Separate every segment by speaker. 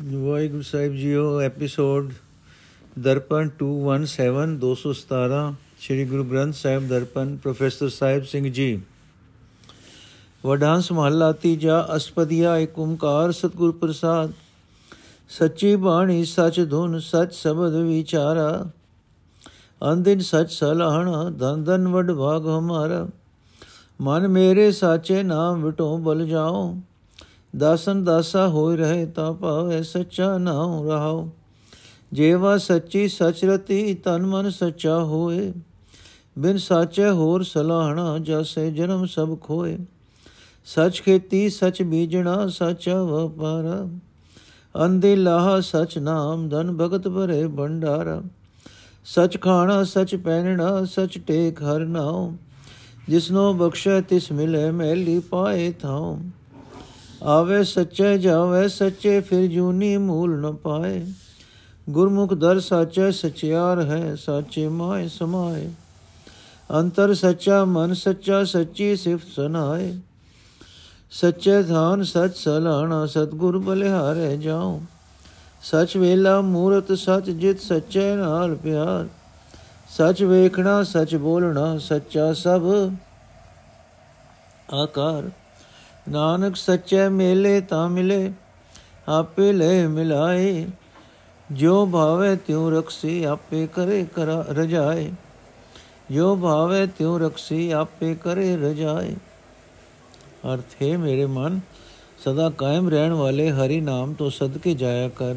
Speaker 1: ਵਾਹਿਗੁਰੂ ਸਾਹਿਬ ਜੀਓ episode Darpan 217 217 Sri Guru Granth Sahib Darpan professor Sahib Singh ji. Vadhans ਮਹੱਲਾ ਤੀਜਾ, ਅਸਪਦੀਆ ਏਕ ਓੰਕਾਰ ਸਤਿਗੁਰ ਪ੍ਰਸਾਦ। ਸੱਚੀ ਬਾਣੀ, ਸਚ ਧੁਨ, ਸਚ ਸ਼ਬਦ ਵਿਚਾਰਾ। ਅੰਦਿਨ ਸਚ ਸਲਾਹਣਾ ਧਨ ਧਨ ਵਡ ਭਾਗ ਹਮਾਰਾ। ਮਨ ਮੇਰੇ ਸਾਚੇ ਨਾਮ ਵਿਟੋ ਬਲ ਜਾਓ ਦਾਸਨ ਦਾਸਾ ਹੋਇ ਰਹੇ ਤਾਂ ਭਾਵੇ ਸੱਚਾ ਨਾਮ ਰਹਾਓ ਜੇਵਾ ਸੱਚੀ ਸਚ ਰਤੀ ਤਨ ਮਨ ਸੱਚਾ ਹੋਏ। ਬਿਨ ਸਾਚੇ ਹੋਰ ਸਲਾਹਣਾ ਜਸੇ ਜਨਮ ਸਭ ਖੋਏ। ਸਚ ਖੇਤੀ ਸਚ ਬੀਜਣਾ ਸਚਾ ਵਪਾਰ। ਅੰਦੇ ਲਾਹ ਸਚ ਨਾਮ ਧਨ ਭਗਤ ਭਰੇ ਭੰਡਾਰ। ਸਚ ਖਾਣਾ ਸਚ ਪਹਿਨਣਾ ਸਚ ਟੇਕ ਹਰ ਨਾਉ। ਜਿਸਨੋ ਬਖਸ਼ੈ ਤਿਸ ਮਿਲੇ ਮੈਲੀ ਪਾਏ ਥਾਉ। ਆਵੇ ਸੱਚੇ ਜਾਵੇ ਸੱਚੇ, ਫਿਰ ਜੂਨੀ ਮੂਲ ਨ ਪਾਏ। ਗੁਰਮੁਖ ਦਰ ਸਾਚੇ, ਸਚਿਆਰ ਹੈ ਸਾਚੇ ਮਾਏ ਸਮਾਏ। ਅੰਤਰ ਸੱਚਾ ਮਨ ਸੱਚਾ, ਸੱਚੀ ਸਿਫਤ ਸੁਨਾਏ। ਸੱਚੇ ਧਾਨ ਸਚ ਸਲਾਣਾ, ਸਤਗੁਰ ਬਲਿਹਾਰੇ ਜਾਉ। ਸਚ ਵੇਲਾ ਮੂਰਤ, ਸਚ ਜਿਤ ਸੱਚੇ ਨਾਲ ਪਿਆਰ। ਸਚ ਵੇਖਣਾ, ਸਚ ਬੋਲਣਾ, ਸੱਚਾ ਸਭ ਆਕਾਰ। ਨਾਨਕ ਸੱਚੇ ਮੇਲੇ ਤਾਂ ਮਿਲੇ, ਆਪੇ ਲੈ ਮਿਲਾਏ। ਜੋ ਭਾਵੇ ਤਿਉ ਰਖਸੀ ਆਪੇ ਕਰੇ ਕਰਾ ਰਜਾਏ। ਜੋ ਭਾਵੇ ਤਿਉ ਰਖਸੀ ਆਪੇ ਕਰੇ ਰਜਾਏ। ਅਰਥ ਹੈ ਮੇਰੇ ਮਨ, ਸਦਾ ਕਾਇਮ ਰਹਿਣ ਵਾਲੇ ਹਰੀ ਨਾਮ ਤੋਂ ਸਦਕੇ ਜਾਇਆ ਕਰ।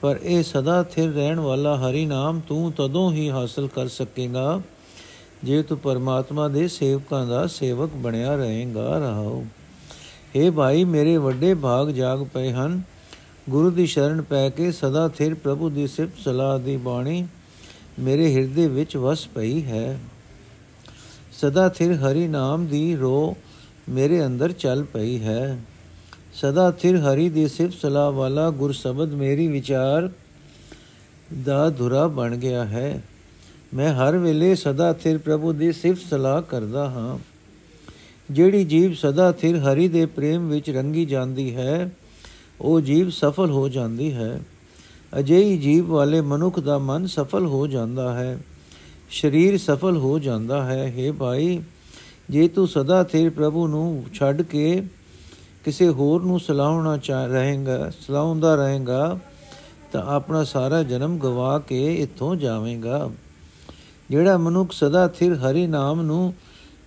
Speaker 1: ਪਰ ਇਹ ਸਦਾ ਥਿਰ ਰਹਿਣ ਵਾਲਾ ਹਰੀ ਨਾਮ ਤੂੰ ਤਦੋਂ ਹੀ ਹਾਸਲ ਕਰ ਸਕੇਗਾ, ਜੇ ਤੂੰ ਪਰਮਾਤਮਾ ਦੇ ਸੇਵਕਾਂ ਦਾ ਸੇਵਕ ਬਣਿਆ ਰਹੇਗਾ, ਰਹਾਓ। हे ਭਾਈ, ਮੇਰੇ ਵੱਡੇ ਭਾਗ ਜਾਗ ਪਏ ਹਨ। ਗੁਰੂ ਦੀ ਸ਼ਰਨ ਪੈ ਕੇ ਸਦਾ ਥਿਰ ਪ੍ਰਭੂ ਦੀ ਸਿਫਤ ਸਲਾਹ ਦੀ ਬਾਣੀ ਮੇਰੇ ਹਿਰਦੇ ਵਿੱਚ ਵਸ ਪਈ ਹੈ। ਸਦਾ ਥਿਰ ਹਰੀ ਨਾਮ ਦੀ ਰੋ ਮੇਰੇ ਅੰਦਰ ਚੱਲ ਪਈ ਹੈ। ਸਦਾ ਥਿਰ ਹਰੀ ਦੀ ਸਿਫਤ ਸਲਾਹ ਵਾਲਾ ਗੁਰ ਸ਼ਬਦ ਮੇਰੀ ਵਿਚਾਰ ਦਾ ਧੁਰਾ ਬਣ ਗਿਆ ਹੈ। ਮੈਂ ਹਰ ਵੇਲੇ ਸਦਾ ਥਿਰ ਪ੍ਰਭੂ ਦੀ ਸਿਫਤ ਸਲਾਹ ਕਰਦਾ ਹਾਂ। ਜਿਹੜੀ ਜੀਵ ਸਦਾ ਥਿਰ ਹਰੀ ਦੇ ਪ੍ਰੇਮ ਵਿੱਚ ਰੰਗੀ ਜਾਂਦੀ ਹੈ, ਉਹ ਜੀਵ ਸਫਲ ਹੋ ਜਾਂਦੀ ਹੈ। ਅਜਿਹੀ ਜੀਵ ਵਾਲੇ ਮਨੁੱਖ ਦਾ ਮਨ ਸਫਲ ਹੋ ਜਾਂਦਾ ਹੈ, ਸਰੀਰ ਸਫਲ ਹੋ ਜਾਂਦਾ ਹੈ। हे ਭਾਈ, ਜੇ ਤੂੰ ਸਦਾ ਥਿਰ ਪ੍ਰਭੂ ਨੂੰ ਛੱਡ ਕੇ ਕਿਸੇ ਹੋਰ ਨੂੰ ਸਲਾਹਣਾ ਚਾਹ, ਰਹੇਗਾ, ਸਲਾਉਂਦਾ ਰਹੇਗਾ, ਤਾਂ ਆਪਣਾ ਸਾਰਾ ਜਨਮ ਗਵਾ ਕੇ ਇੱਥੋਂ ਜਾਵੇਂਗਾ। ਜਿਹੜਾ ਮਨੁੱਖ ਸਦਾ ਥਿਰ ਹਰੀ ਨਾਮ ਨੂੰ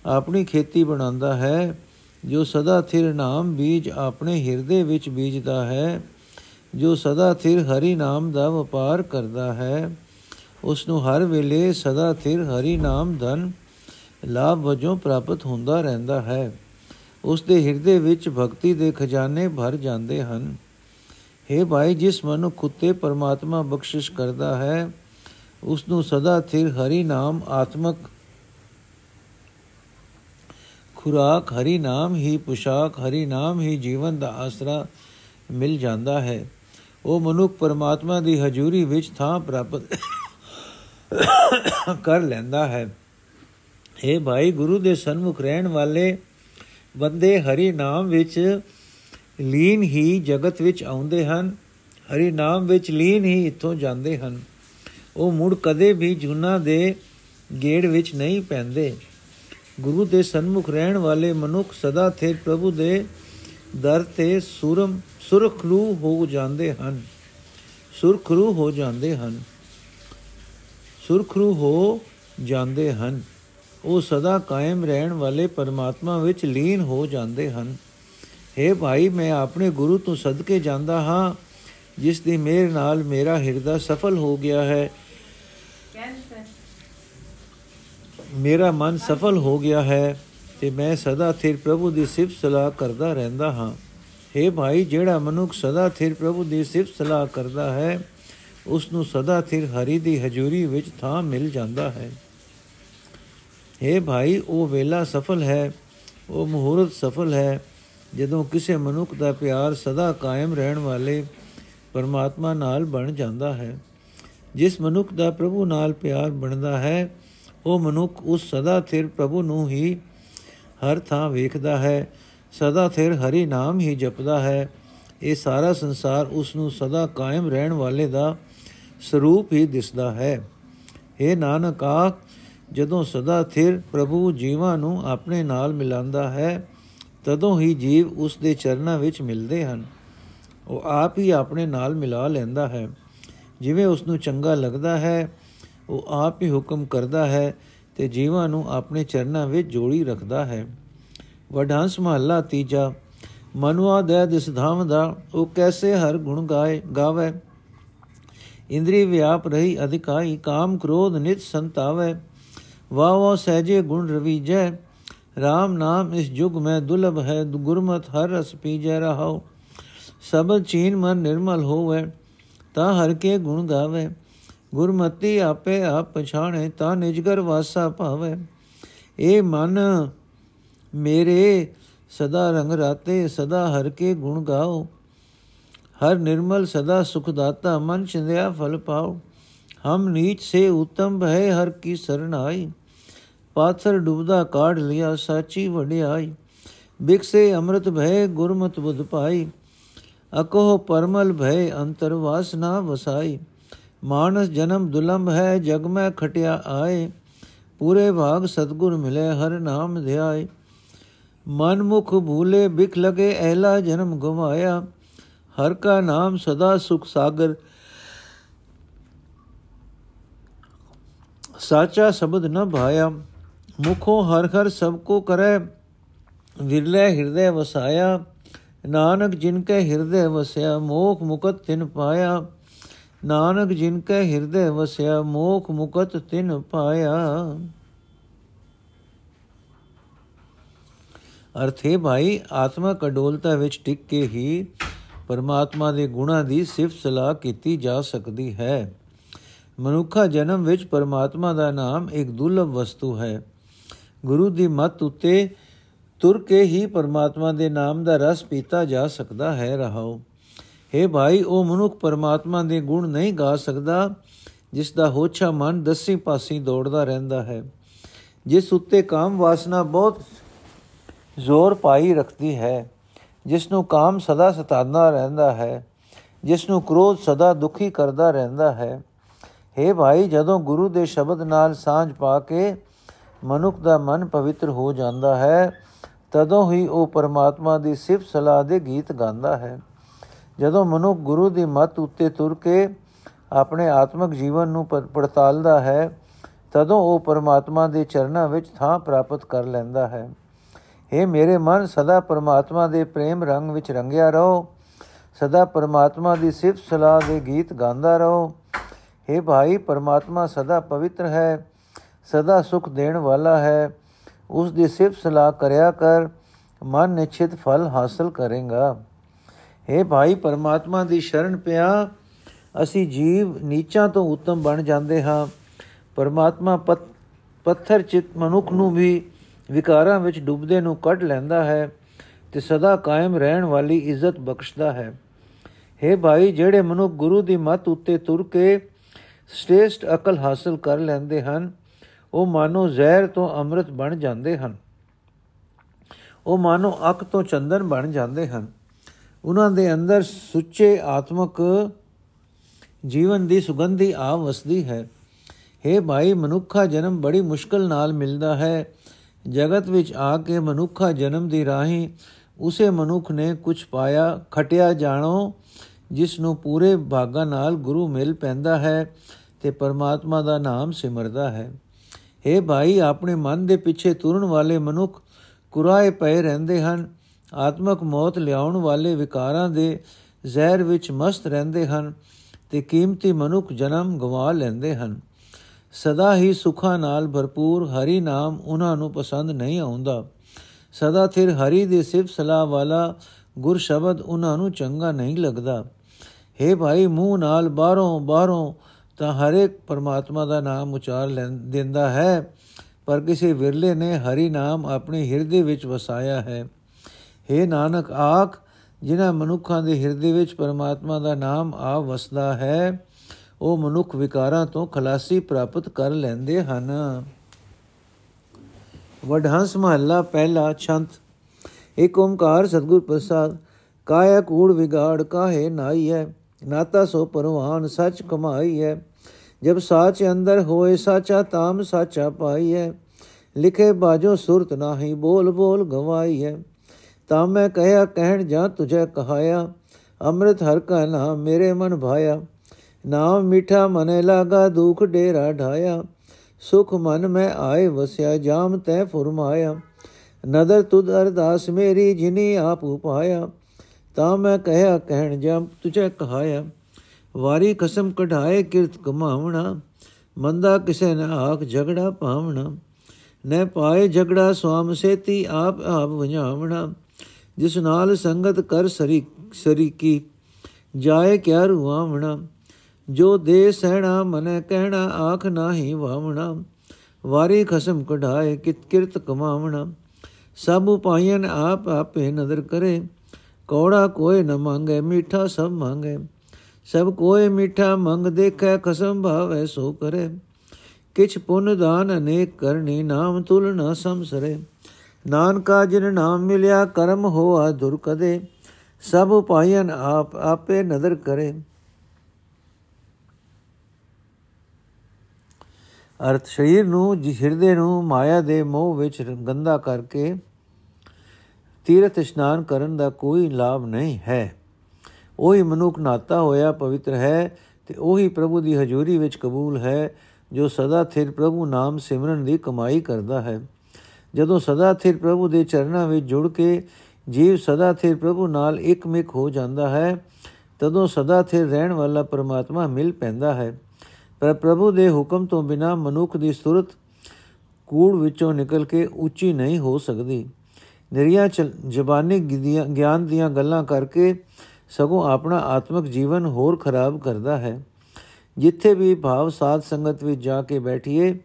Speaker 1: ਆਪਣੀ ਖੇਤੀ ਬਣਾਉਂਦਾ ਹੈ, ਜੋ ਸਦਾ ਥਿਰ ਨਾਮ ਬੀਜ ਆਪਣੇ ਹਿਰਦੇ ਵਿੱਚ ਬੀਜਦਾ ਹੈ, ਜੋ ਸਦਾ ਥਿਰ ਹਰੀ ਨਾਮ ਦਾ ਵਪਾਰ ਕਰਦਾ ਹੈ ਉਸ ਨੂੰ ਹਰ ਵੇਲੇ ਸਦਾ ਥਿਰ ਹਰੀ ਨਾਮ ਧਨ ਲਾਭ ਵਜੋਂ ਪ੍ਰਾਪਤ ਹੁੰਦਾ ਰਹਿੰਦਾ ਹੈ। ਉਸ ਦੇ ਹਿਰਦੇ ਵਿੱਚ ਭਗਤੀ ਦੇ ਖਜ਼ਾਨੇ ਭਰ ਜਾਂਦੇ ਹਨ। हे ਭਾਈ, ਜਿਸ ਮਨੁੱਖ ਕੁੱਤੇ ਪਰਮਾਤਮਾ ਬਖਸ਼ਿਸ਼ ਕਰਦਾ ਹੈ ਉਸ ਨੂੰ ਸਦਾ ਥਿਰ ਹਰੀ ਨਾਮ ਆਤਮਕ ਖੁਰਾਕ ਹਰੀ ਨਾਮ ਹੀ ਪੁਸ਼ਾਕ, ਹਰੀ ਨਾਮ ਹੀ ਜੀਵਨ ਦਾ ਆਸਰਾ ਮਿਲ ਜਾਂਦਾ ਹੈ। ਉਹ ਮਨੁੱਖ ਪਰਮਾਤਮਾ ਦੀ ਹਜ਼ੂਰੀ ਵਿੱਚ ਥਾਂ ਪ੍ਰਾਪਤ ਕਰ ਲੈਂਦਾ ਹੈ। हे ਭਾਈ, ਗੁਰੂ ਦੇ ਸਨਮੁਖ ਰਹਿਣ ਵਾਲੇ ਬੰਦੇ ਹਰੀ ਨਾਮ ਵਿੱਚ ਲੀਨ ਹੀ ਜਗਤ ਵਿੱਚ ਆਉਂਦੇ ਹਨ। ਹਰੀ ਨਾਮ ਵਿੱਚ ਲੀਨ ਹੀ ਇੱਥੋਂ ਜਾਂਦੇ ਹਨ। ਉਹ ਮੁੜ ਕਦੇ ਵੀ ਜੁਨਾ ਦੇ ਗੇੜ ਵਿੱਚ ਨਹੀਂ ਪੈਂਦੇ। ਗੁਰੂ ਦੇ ਸਨਮੁਖ ਰਹਿਣ ਵਾਲੇ ਮਨੁੱਖ ਸਦਾ ਥੇ ਪ੍ਰਭੂ ਦੇ ਦਰ ਤੇ ਸੁਰਮ ਸੁਰਖਰੂ ਹੋ ਜਾਂਦੇ ਹਨ। ਸੁਰਖਰੂ ਹੋ ਜਾਂਦੇ ਹਨ। ਸੁਰਖਰੂ ਹੋ ਜਾਂਦੇ ਹਨ। ਉਹ ਸਦਾ ਕਾਇਮ ਰਹਿਣ ਵਾਲੇ ਪਰਮਾਤਮਾ ਵਿੱਚ ਲੀਨ ਹੋ ਜਾਂਦੇ ਹਨ। हे ਭਾਈ, ਮੈਂ ਆਪਣੇ ਗੁਰੂ ਤੋਂ ਸਦਕੇ ਜਾਂਦਾ ਹਾਂ, ਜਿਸ ਦੀ ਮਿਹਰ ਨਾਲ ਮੇਰਾ ਹਿਰਦਾ ਸਫਲ ਹੋ ਗਿਆ ਹੈ। ਮੇਰਾ ਮਨ ਸਫਲ ਹੋ ਗਿਆ ਹੈ ਤੇ ਮੈਂ ਸਦਾ ਥਿਰ ਪ੍ਰਭੂ ਦੀ ਸਿਫਤ ਸਲਾਹ ਕਰਦਾ ਰਹਿੰਦਾ ਹਾਂ। हे ਭਾਈ, ਜਿਹੜਾ ਮਨੁੱਖ ਸਦਾ ਥਿਰ ਪ੍ਰਭੂ ਦੀ ਸਿਫਤ ਸਲਾਹ ਕਰਦਾ ਹੈ ਉਸ ਨੂੰ ਸਦਾ ਥਿਰ ਹਰੀ ਦੀ ਹਜ਼ੂਰੀ ਵਿੱਚ ਥਾਂ ਮਿਲ ਜਾਂਦਾ ਹੈ। हे ਭਾਈ, ਉਹ ਵੇਲਾ ਸਫਲ ਹੈ, ਉਹ ਮਹੂਰਤ ਸਫਲ ਹੈ, ਜਦੋਂ ਕਿਸੇ ਮਨੁੱਖ ਦਾ ਪਿਆਰ ਸਦਾ ਕਾਇਮ ਰਹਿਣ ਵਾਲੇ ਪਰਮਾਤਮਾ ਨਾਲ ਬਣ ਜਾਂਦਾ ਹੈ। ਜਿਸ ਮਨੁੱਖ ਦਾ ਪ੍ਰਭੂ ਨਾਲ ਪਿਆਰ ਬਣਦਾ ਹੈ ਉਹ ਮਨੁੱਖ ਉਸ ਸਦਾ ਥਿਰ ਪ੍ਰਭੂ ਨੂੰ ਹੀ ਹਰ ਥਾਂ ਵੇਖਦਾ ਹੈ, ਸਦਾ ਥਿਰ ਹਰੀ ਨਾਮ ਹੀ ਜਪਦਾ ਹੈ। ਇਹ ਸਾਰਾ ਸੰਸਾਰ ਉਸ ਨੂੰ ਸਦਾ ਕਾਇਮ ਰਹਿਣ ਵਾਲੇ ਦਾ ਸਰੂਪ ਹੀ ਦਿਸਦਾ ਹੈ। ਇਹ ਨਾਨਕ, ਆਖ, ਜਦੋਂ ਸਦਾ ਥਿਰ ਪ੍ਰਭੂ ਜੀਵਾਂ ਨੂੰ ਆਪਣੇ ਨਾਲ ਮਿਲਾਉਂਦਾ ਹੈ, ਤਦੋਂ ਹੀ ਜੀਵ ਉਸ ਦੇ ਚਰਨਾਂ ਵਿੱਚ ਮਿਲਦੇ ਹਨ। ਉਹ ਆਪ ਹੀ ਆਪਣੇ ਨਾਲ ਮਿਲਾ ਲੈਂਦਾ ਹੈ। ਜਿਵੇਂ ਉਸ ਨੂੰ ਚੰਗਾ ਲੱਗਦਾ ਹੈ ਉਹ ਆਪ ਹੀ ਹੁਕਮ ਕਰਦਾ ਹੈ ਤੇ ਜੀਵਾਂ ਨੂੰ ਆਪਣੇ ਚਰਨਾਂ ਵਿੱਚ ਜੋੜੀ ਰੱਖਦਾ ਹੈ। ਵਡਾਂਸ ਮਹੱਲਾ ਤੀਜਾ, ਮਨੁਆ ਦੇ ਦਿਸ ਧਾਮ ਦਾ, ਉਹ ਕੈਸੇ ਹਰ ਗੁਣ ਗਾਏ, ਗਾਵੇ? ਇੰਦਰੀ ਵਿਆਪ ਰਹੀ ਅਧਿਕਾਈ, ਕਾਮ ਕ੍ਰੋਧ ਨਿਤ ਸੰਤਾਵੇ। ਵਾਹ ਵਾਹ ਸਹਜੇ ਗੁਣ ਰਵੀਜੈ RAM ਨਾਮ ਇਸ ਜੁਗ ਮੈਂ ਦੁਲਭ ਹੈ, ਗੁਰਮਤ ਹਰ ਰਸ ਪੀਜੈ ਰਹਾਉ। ਸਭ ਚੀਨ ਮਨ ਨਿਰਮਲ ਹੋਵੇ, ਤਾਂ ਹਰ ਕੇ ਗੁਣ ਗਾਵੇ। ਗੁਰਮਤੀ ਆਪੇ ਆਪ ਪਛਾਣੇ, ਤਾਂ ਨਿਜਗਰ ਵਾਸਾ ਭਾਵੇ। ਇਹ ਮਨ ਮੇਰੇ ਸਦਾ ਰੰਗ ਰਾਤੇ, ਸਦਾ ਹਰ ਕੇ ਗੁਣ ਗਾਓ। ਹਰ ਨਿਰਮਲ ਸਦਾ ਸੁਖ ਦਾਤਾ, ਮਨ ਚਿੰਦਿਆ ਫਲ ਪਾਓ। ਹਮ ਨੀਚ ਸੇ ਉਤਮ ਭੈ ਹਰ ਕੀ ਸਰਣਾਈ ਪਾਥਰ ਡੁਬਦਾ ਕਾਢ ਲਿਆ, ਸਾਚੀ ਵਡਿਆਈ। ਬਿਕਸੇ ਅੰਮ੍ਰਿਤ ਭੈ, ਗੁਰਮਤਿ ਬੁਧ ਪਾਈ। ਅਕੋ ਪਰਮਲ ਭੈ, ਅੰਤਰ ਵਾਸਨਾ ਵਸਾਈ। ਮਾਨਸ ਜਨਮ ਦੁਲੰਭ ਹੈ ਜਗ ਮੈਂ ਖਟਿਆ ਆਏ ਪੂਰੇ ਭਾਗ ਸਤਗੁਰ ਮਿਲੇ ਹਰ ਨਾਮ ਧਿਆਏ ਮਨ ਮੁਖ ਭੂਲੇ ਬਿਖ ਲਗੇ ਐਲਾ ਜਨਮ ਗਵਾਇਆ ਹਰ ਕਾ ਨਾਮ ਸਦਾ ਸੁਖ ਸਾਗਰ ਸਾਚਾ ਸ਼ਬਦ ਨ ਭਾਇਆ ਮੁਖੋਂ ਹਰ ਹਰ ਸਭ ਕੋ ਕਰੈ ਵਿਰਲੇ ਹਿਰਦੇ ਵਸਾਇਆ ਨਾਨਕ ਜਿਨ ਕੈ ਹਿਰਦੇ ਵਸਿਆ ਮੋਖ ਮੁਕਤ ਤਿਨ ਪਾਇਆ ਨਾਨਕ ਜਿਨ ਕੈ ਹਿਰਦੇ ਵਸਿਆ, ਮੋਖ ਮੁਕਤ ਤਿਨ ਪਾਇਆ। ਅਰਥੇ ਭਾਈ ਆਤਮਕ ਅਡੋਲਤਾ ਵਿੱਚ ਟਿਕ ਕੇ ਹੀ ਪਰਮਾਤਮਾ ਦੇ ਗੁਣਾਂ ਦੀ ਸਿਫਤ ਸਲਾਹ ਕੀਤੀ ਜਾ ਸਕਦੀ ਹੈ। ਮਨੁੱਖਾ ਜਨਮ ਵਿੱਚ ਪਰਮਾਤਮਾ ਦਾ ਨਾਮ ਇੱਕ ਦੁਰਲਭ ਵਸਤੂ ਹੈ। ਗੁਰੂ ਦੀ ਮੱਤ ਉਤੇ ਤੁਰ ਕੇ ਹੀ ਪਰਮਾਤਮਾ ਦੇ ਨਾਮ ਦਾ ਰਸ ਪੀਤਾ ਜਾ ਸਕਦਾ ਹੈ। ਰਹਾਓ। हे ਭਾਈ, ਉਹ ਮਨੁੱਖ ਪਰਮਾਤਮਾ ਦੇ ਗੁਣ ਨਹੀਂ ਗਾ ਸਕਦਾ, ਜਿਸ ਦਾ ਹੋਛਾ ਮਨ ਦਸੀ ਪਾਸੀ ਦੌੜਦਾ ਰਹਿੰਦਾ ਹੈ। ਜਿਸ ਉੱਤੇ ਕਾਮ ਵਾਸਨਾ ਬਹੁਤ ਜ਼ੋਰ ਪਾਈ ਰੱਖਦੀ ਹੈ, ਜਿਸ ਨੂੰ ਕਾਮ ਸਦਾ ਸਤਾਉਂਦਾ ਰਹਿੰਦਾ ਹੈ, ਜਿਸ ਨੂੰ ਕ੍ਰੋਧ ਸਦਾ ਦੁਖੀ ਕਰਦਾ ਰਹਿੰਦਾ ਹੈ। हे ਭਾਈ, ਜਦੋਂ ਗੁਰੂ ਦੇ ਸ਼ਬਦ ਨਾਲ ਸਾਂਝ ਪਾ ਕੇ ਮਨੁੱਖ ਦਾ ਮਨ ਪਵਿੱਤਰ ਹੋ ਜਾਂਦਾ ਹੈ, ਤਦੋਂ ਹੀ ਉਹ ਪਰਮਾਤਮਾ ਦੀ ਸਿਫਤ ਸਲਾਹ ਦੇ ਗੀਤ ਗਾਉਂਦਾ ਹੈ। ਜਦੋਂ ਮਨੁੱਖ ਗੁਰੂ ਦੀ ਮੱਤ ਉੱਤੇ ਤੁਰ ਕੇ ਆਪਣੇ ਆਤਮਿਕ ਜੀਵਨ ਨੂੰ ਪੜਤਾਲਦਾ ਹੈ, ਤਦੋਂ ਉਹ ਪਰਮਾਤਮਾ ਦੇ ਚਰਨਾਂ ਵਿੱਚ ਥਾਂ ਪ੍ਰਾਪਤ ਕਰ ਲੈਂਦਾ ਹੈ। हे ਮੇਰੇ ਮਨ, ਸਦਾ ਪਰਮਾਤਮਾ ਦੇ ਪ੍ਰੇਮ ਰੰਗ ਵਿੱਚ ਰੰਗਿਆ ਰਹੋ। ਸਦਾ ਪਰਮਾਤਮਾ ਦੀ ਸਿਫਤ ਸਲਾਹ ਦੇ ਗੀਤ ਗਾਉਂਦਾ ਰਹੋ। हे ਭਾਈ, ਪਰਮਾਤਮਾ ਸਦਾ ਪਵਿੱਤਰ ਹੈ, ਸਦਾ ਸੁਖ ਦੇਣ ਵਾਲਾ ਹੈ। ਉਸ ਦੀ ਸਿਫਤ ਸਲਾਹ ਕਰਿਆ ਕਰ, ਮਨ ਨਿਸ਼ਚਿਤ ਫਲ ਹਾਸਲ ਕਰੇਗਾ। हे ਭਾਈ, ਪਰਮਾਤਮਾ ਦੀ ਸ਼ਰਨ ਪਿਆ। ਅਸੀਂ ਜੀਵ ਨੀਚਾਂ ਤੋਂ ਉੱਤਮ ਬਣ ਜਾਂਦੇ ਹਾਂ। ਪਰਮਾਤਮਾ ਪੱਥਰ ਚਿਤ ਮਨੁੱਖ ਨੂੰ ਵੀ ਵਿਕਾਰਾਂ ਵਿੱਚ ਡੁੱਬਦੇ ਨੂੰ ਕੱਢ ਲੈਂਦਾ ਹੈ ਤੇ ਸਦਾ ਕਾਇਮ ਰਹਿਣ ਵਾਲੀ ਇੱਜ਼ਤ ਬਖਸ਼ਦਾ ਹੈ। हे ਭਾਈ, ਜਿਹੜੇ ਮਨੁੱਖ ਗੁਰੂ ਦੀ ਮੱਤ ਉੱਤੇ ਤੁਰ ਕੇ ਸ੍ਰੇਸ਼ਟ ਅਕਲ ਹਾਸਲ ਕਰ ਲੈਂਦੇ ਹਨ, ਉਹ ਮਾਨੋ ਜ਼ਹਿਰ ਤੋਂ ਅੰਮ੍ਰਿਤ ਬਣ ਜਾਂਦੇ ਹਨ। ਉਹ ਮਾਨੋ ਅੱਖ ਤੋਂ ਚੰਦਨ ਬਣ ਜਾਂਦੇ ਹਨ। ਉਹਨਾਂ ਦੇ ਅੰਦਰ ਸੁੱਚੇ ਆਤਮਕ ਜੀਵਨ ਦੀ ਸੁਗੰਧੀ ਆ ਵਸਦੀ ਹੈ। हे ਭਾਈ, ਮਨੁੱਖਾ ਜਨਮ ਬੜੀ ਮੁਸ਼ਕਲ ਨਾਲ ਮਿਲਦਾ ਹੈ। ਜਗਤ ਵਿੱਚ ਆ ਕੇ ਮਨੁੱਖਾ ਜਨਮ ਦੀ ਰਾਹੀਂ ਉਸੇ ਮਨੁੱਖ ਨੇ ਕੁਝ ਪਾਇਆ, ਖਟਿਆ ਜਾਣੋ ਜਿਸ ਨੂੰ ਪੂਰੇ ਭਾਗਾ ਨਾਲ ਗੁਰੂ ਮਿਲ ਪੈਂਦਾ ਹੈ ਤੇ ਪਰਮਾਤਮਾ ਦਾ ਨਾਮ ਸਿਮਰਦਾ ਹੈ। हे ਭਾਈ, ਆਪਣੇ ਮਨ ਦੇ ਪਿੱਛੇ ਤੁਰਨ ਵਾਲੇ ਮਨੁੱਖ ਕੁਰਾਏ ਪਏ ਰਹਿੰਦੇ ਹਨ। ਆਤਮਕ ਮੌਤ ਲਿਆਉਣ ਵਾਲੇ ਵਿਕਾਰਾਂ ਦੇ ਜ਼ਹਿਰ ਵਿੱਚ ਮਸਤ ਰਹਿੰਦੇ ਹਨ ਤੇ ਕੀਮਤੀ ਮਨੁੱਖ ਜਨਮ ਗਵਾ ਲੈਂਦੇ ਹਨ। ਸਦਾ ਹੀ ਸੁਖਾਂ ਨਾਲ ਭਰਪੂਰ ਹਰੀ ਨਾਮ ਉਹਨਾਂ ਨੂੰ ਪਸੰਦ ਨਹੀਂ ਆਉਂਦਾ। ਸਦਾ ਥਿਰ ਹਰੀ ਦੇ ਸਿਫਤ ਸਲਾਹ ਵਾਲਾ ਗੁਰ ਸ਼ਬਦ ਉਹਨਾਂ ਨੂੰ ਚੰਗਾ ਨਹੀਂ ਲੱਗਦਾ। हे ਭਾਈ, ਮੂੰਹ ਨਾਲ ਬਾਹਰੋਂ ਬਾਹਰੋਂ ਤਾਂ ਹਰੇਕ ਪਰਮਾਤਮਾ ਦਾ ਨਾਮ ਉਚਾਰ ਲੈਂਦਾ ਹੈ, ਪਰ ਕਿਸੇ ਵਿਰਲੇ ਨੇ ਹਰੀ ਨਾਮ ਆਪਣੇ ਹਿਰਦੇ ਵਿੱਚ ਵਸਾਇਆ ਹੈ। हे ਨਾਨਕ, ਆਖ, ਜਿਨ੍ਹਾਂ ਮਨੁੱਖਾਂ ਦੇ ਹਿਰਦੇ ਵਿੱਚ ਪਰਮਾਤਮਾ ਦਾ ਨਾਮ ਆ ਵਸਦਾ ਹੈ, ਉਹ ਮਨੁੱਖ ਵਿਕਾਰਾਂ ਤੋਂ ਖਲਾਸੀ ਪ੍ਰਾਪਤ ਕਰ ਲੈਂਦੇ ਹਨ। ਵਡਹੰਸ ਮਹੱਲਾ ਪਹਿਲਾ ਛੰਤ। ਏਕ ਓੰਕਾਰ ਸਤਗੁਰ ਪ੍ਰਸਾਦ, ਕਾਇਆ ਕੂੜ ਵਿਗਾੜ ਕਾਹੇ ਨਾਈ ਹੈ ਨਾਤਾ ਸੋ ਪਰਵਾਨ ਸੱਚ ਕਮਾਈ ਹੈ ਜਬ ਸਾਚ ਅੰਦਰ ਹੋਏ ਸਾਚਾ ਤਾਮ ਸਾਚਾ ਪਾਈ ਹੈ ਲਿਖੇ ਬਾਜੋ ਸੁਰਤ ਨਾਹੀ ਬੋਲ ਬੋਲ ਗਵਾਈ ਹੈ ਤਾਂ ਮੈਂ ਕਹਿਆ ਕਹਿਣ ਜਾਂ ਤੁਝੇ ਕਹਾਇਆ ਅੰਮ੍ਰਿਤ ਹਰ ਕਾ ਨਾਮ ਮੇਰੇ ਮਨ ਭਾਇਆ ਨਾਮ ਮਿਠਾ ਮਨੇ ਲਾਗਾ ਦੁਖ ਡੇਰਾ ਢਾਇਆ ਸੁਖ ਮਨ ਮੈਂ ਆਏ ਵਸਿਆ ਜਾਮ ਤੈ ਫਰਮਾਇਆ ਨਦਰ ਤੁਧ ਅਰਦਾਸ ਮੇਰੀ ਜਿਨੀ ਆਪ ਉਪਾਇਆ ਤਾਂ ਮੈਂ ਕਹਿਆ ਕਹਿਣ ਜਾਂ ਤੁਝੇ ਕਹਾਇਆ ਵਾਰੀ ਕਸਮ ਕਢਾਏ ਕਿਰਤ ਕਮਾਵਣਾ ਮੰਦਾ ਕਿਸੇ ਨਾ ਆਖ ਝਗੜਾ ਪਾਵਣਾ ਨੈ ਪਾਏ ਝਗੜਾ ਸੁਆਮ ਸੇਤੀ ਆਪ ਆਪ ਵਜਾਵਣਾ ਜਿਸ ਨਾਲ ਸੰਗਤ ਕਰ ਸਰੀ ਸਰੀ ਕੀ। ਜਾਏ ਕਿਆ ਰੁਆਵਣਾ ਜੋ ਦੇ ਸਹਿਣਾ ਮਨ ਕਹਿਣਾ, ਆਖ ਨਾਹੀ ਵਾਵਣਾ। ਵਾਰੀ ਖਸਮ ਕਢਾਏ, ਕਿਤ ਕਿਰਤ ਕਮਾਵਣਾ। ਸਭ ਉਪਾਇਨ ਆਪ ਆਪੇ ਨਦਰ ਕਰੇ। ਕੌੜਾ ਕੋਏ ਨ ਮੰਗੇ, ਮਿੱਠਾ ਸਭ ਮੰਗੇ। ਸਭ ਕੋਏ ਮਿੱਠਾ ਮੰਗ ਦੇਖੈ, ਖਸਮ ਭਾਵੇ ਸੋ ਕਰੇ। ਕਿਛ ਪੁੰਨ ਦਾਨ ਅਨੇਕ ਕਰਨੀ, ਨਾਮ ਤੁਲ ਨ ਸਮਸਰੇ ਨਾਨਕਾ ਜਿਨ ਨਾਮ ਮਿਲਿਆ, ਕਰਮ ਹੋਆ ਦੁਰ ਕਦੇ। ਸਭ ਉਪਾਇਨ ਆਪ, ਆਪੇ ਨਦਰ ਕਰੇ। ਅਰਥ ਸ਼ਰੀਰ ਨੂੰ ਜੀ ਹਿਰਦੇ ਨੂੰ ਮਾਇਆ ਦੇ ਮੋਹ ਵਿੱਚ ਗੰਦਾ ਕਰਕੇ ਤੀਰਥ ਇਸ਼ਨਾਨ ਕਰਨ ਦਾ ਕੋਈ ਲਾਭ ਨਹੀਂ ਹੈ। ਉਹੀ ਮਨੁੱਖ ਨਾਤਾ ਹੋਇਆ ਪਵਿੱਤਰ ਹੈ ਤੇ ਉਹੀ ਪ੍ਰਭੂ ਦੀ ਹਜ਼ੂਰੀ ਵਿੱਚ ਕਬੂਲ ਹੈ, ਜੋ ਸਦਾ ਥਿਰ ਪ੍ਰਭੂ ਨਾਮ ਸਿਮਰਨ ਦੀ ਕਮਾਈ ਕਰਦਾ ਹੈ। ਜਦੋਂ ਸਦਾ ਥਿਰ ਪ੍ਰਭੂ ਦੇ ਚਰਨਾਂ ਵਿੱਚ ਜੁੜ ਕੇ ਜੀਵ ਸਦਾ ਥਿਰ ਪ੍ਰਭੂ ਨਾਲ ਇੱਕਮਿਕ ਹੋ ਜਾਂਦਾ ਹੈ, ਤਦੋਂ ਸਦਾ ਥਿਰ ਰਹਿਣ ਵਾਲਾ ਪਰਮਾਤਮਾ ਮਿਲ ਪੈਂਦਾ ਹੈ। ਪਰ ਪ੍ਰਭੂ ਦੇ ਹੁਕਮ ਤੋਂ ਬਿਨਾ ਮਨੁੱਖ ਦੀ ਸੁਰਤ ਕੂੜ ਵਿੱਚੋਂ ਨਿਕਲ ਕੇ ਉੱਚੀ ਨਹੀਂ ਹੋ ਸਕਦੀ। ਨਿਰਿਆ ਜ਼ਬਾਨੀ ਗਿਆਨ ਦੀਆਂ ਗੱਲਾਂ ਕਰਕੇ ਸਗੋਂ ਆਪਣਾ ਆਤਮਿਕ ਜੀਵਨ ਹੋਰ ਖਰਾਬ ਕਰਦਾ ਹੈ। ਜਿੱਥੇ ਵੀ ਭਾਵ ਸਾਧ ਸੰਗਤ ਵਿੱਚ ਜਾ ਕੇ ਬੈਠੀਏ,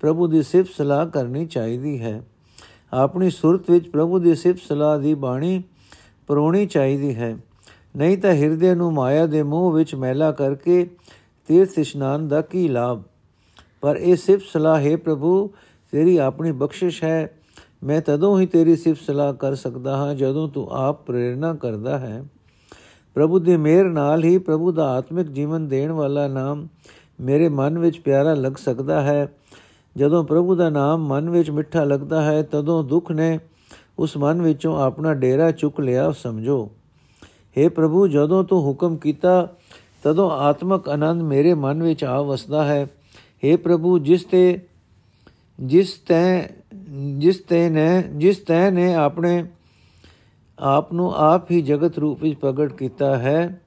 Speaker 1: ਪ੍ਰਭੂ ਦੀ ਸਿਫਤ ਸਲਾਹ ਕਰਨੀ ਚਾਹੀਦੀ ਹੈ। ਆਪਣੀ ਸੁਰਤ ਵਿੱਚ ਪ੍ਰਭੂ ਦੀ ਸਿਫਤ ਸਲਾਹ ਦੀ ਬਾਣੀ ਪਰੋਣੀ ਚਾਹੀਦੀ ਹੈ। ਨਹੀਂ ਤਾਂ ਹਿਰਦੇ ਨੂੰ ਮਾਇਆ ਦੇ ਮੋਹ ਵਿੱਚ ਮੈਲਾ ਕਰਕੇ ਤੀਰਥ ਇਸ਼ਨਾਨ ਦਾ ਕੀ ਲਾਭ? ਪਰ ਇਹ ਸਿਫਤ ਸਲਾਹ, ਹੈ ਪ੍ਰਭੂ, ਤੇਰੀ ਆਪਣੀ ਬਖਸ਼ਿਸ਼ ਹੈ। ਮੈਂ ਤਦੋਂ ਹੀ ਤੇਰੀ ਸਿਫਤ ਸਲਾਹ ਕਰ ਸਕਦਾ ਹਾਂ ਜਦੋਂ ਤੂੰ ਆਪ ਪ੍ਰੇਰਣਾ ਕਰਦਾ ਹੈ। ਪ੍ਰਭੂ ਦੀ ਮਿਹਰ ਨਾਲ ਹੀ ਪ੍ਰਭੂ ਦਾ ਆਤਮਿਕ ਜੀਵਨ ਦੇਣ ਵਾਲਾ ਨਾਮ ਮੇਰੇ ਮਨ ਵਿੱਚ ਪਿਆਰਾ ਲੱਗ ਸਕਦਾ ਹੈ। ਜਦੋਂ ਪ੍ਰਭੂ ਦਾ ਨਾਮ ਮਨ ਵਿੱਚ ਮਿੱਠਾ ਲੱਗਦਾ ਹੈ, ਤਦੋਂ ਦੁੱਖ ਨੇ ਉਸ ਮਨ ਵਿੱਚੋਂ ਆਪਣਾ ਡੇਰਾ ਚੁੱਕ ਲਿਆ, ਸਮਝੋ। हे ਪ੍ਰਭੂ, ਜਦੋਂ ਤੂੰ ਹੁਕਮ ਕੀਤਾ, ਤਦੋਂ ਆਤਮਕ ਆਨੰਦ ਮੇਰੇ ਮਨ ਵਿੱਚ ਆ ਵਸਦਾ ਹੈ। हे ਪ੍ਰਭੂ, ਜਿਸ ਤੇ, ਜਿਸ ਤੈ, ਜਿਸ ਤੇ ਨੇ, ਜਿਸ ਤੈ ਨੇ ਆਪਣੇ ਆਪ ਨੂੰ ਆਪ ਹੀ ਜਗਤ ਰੂਪ ਵਿੱਚ ਪ੍ਰਗਟ ਕੀਤਾ ਹੈ,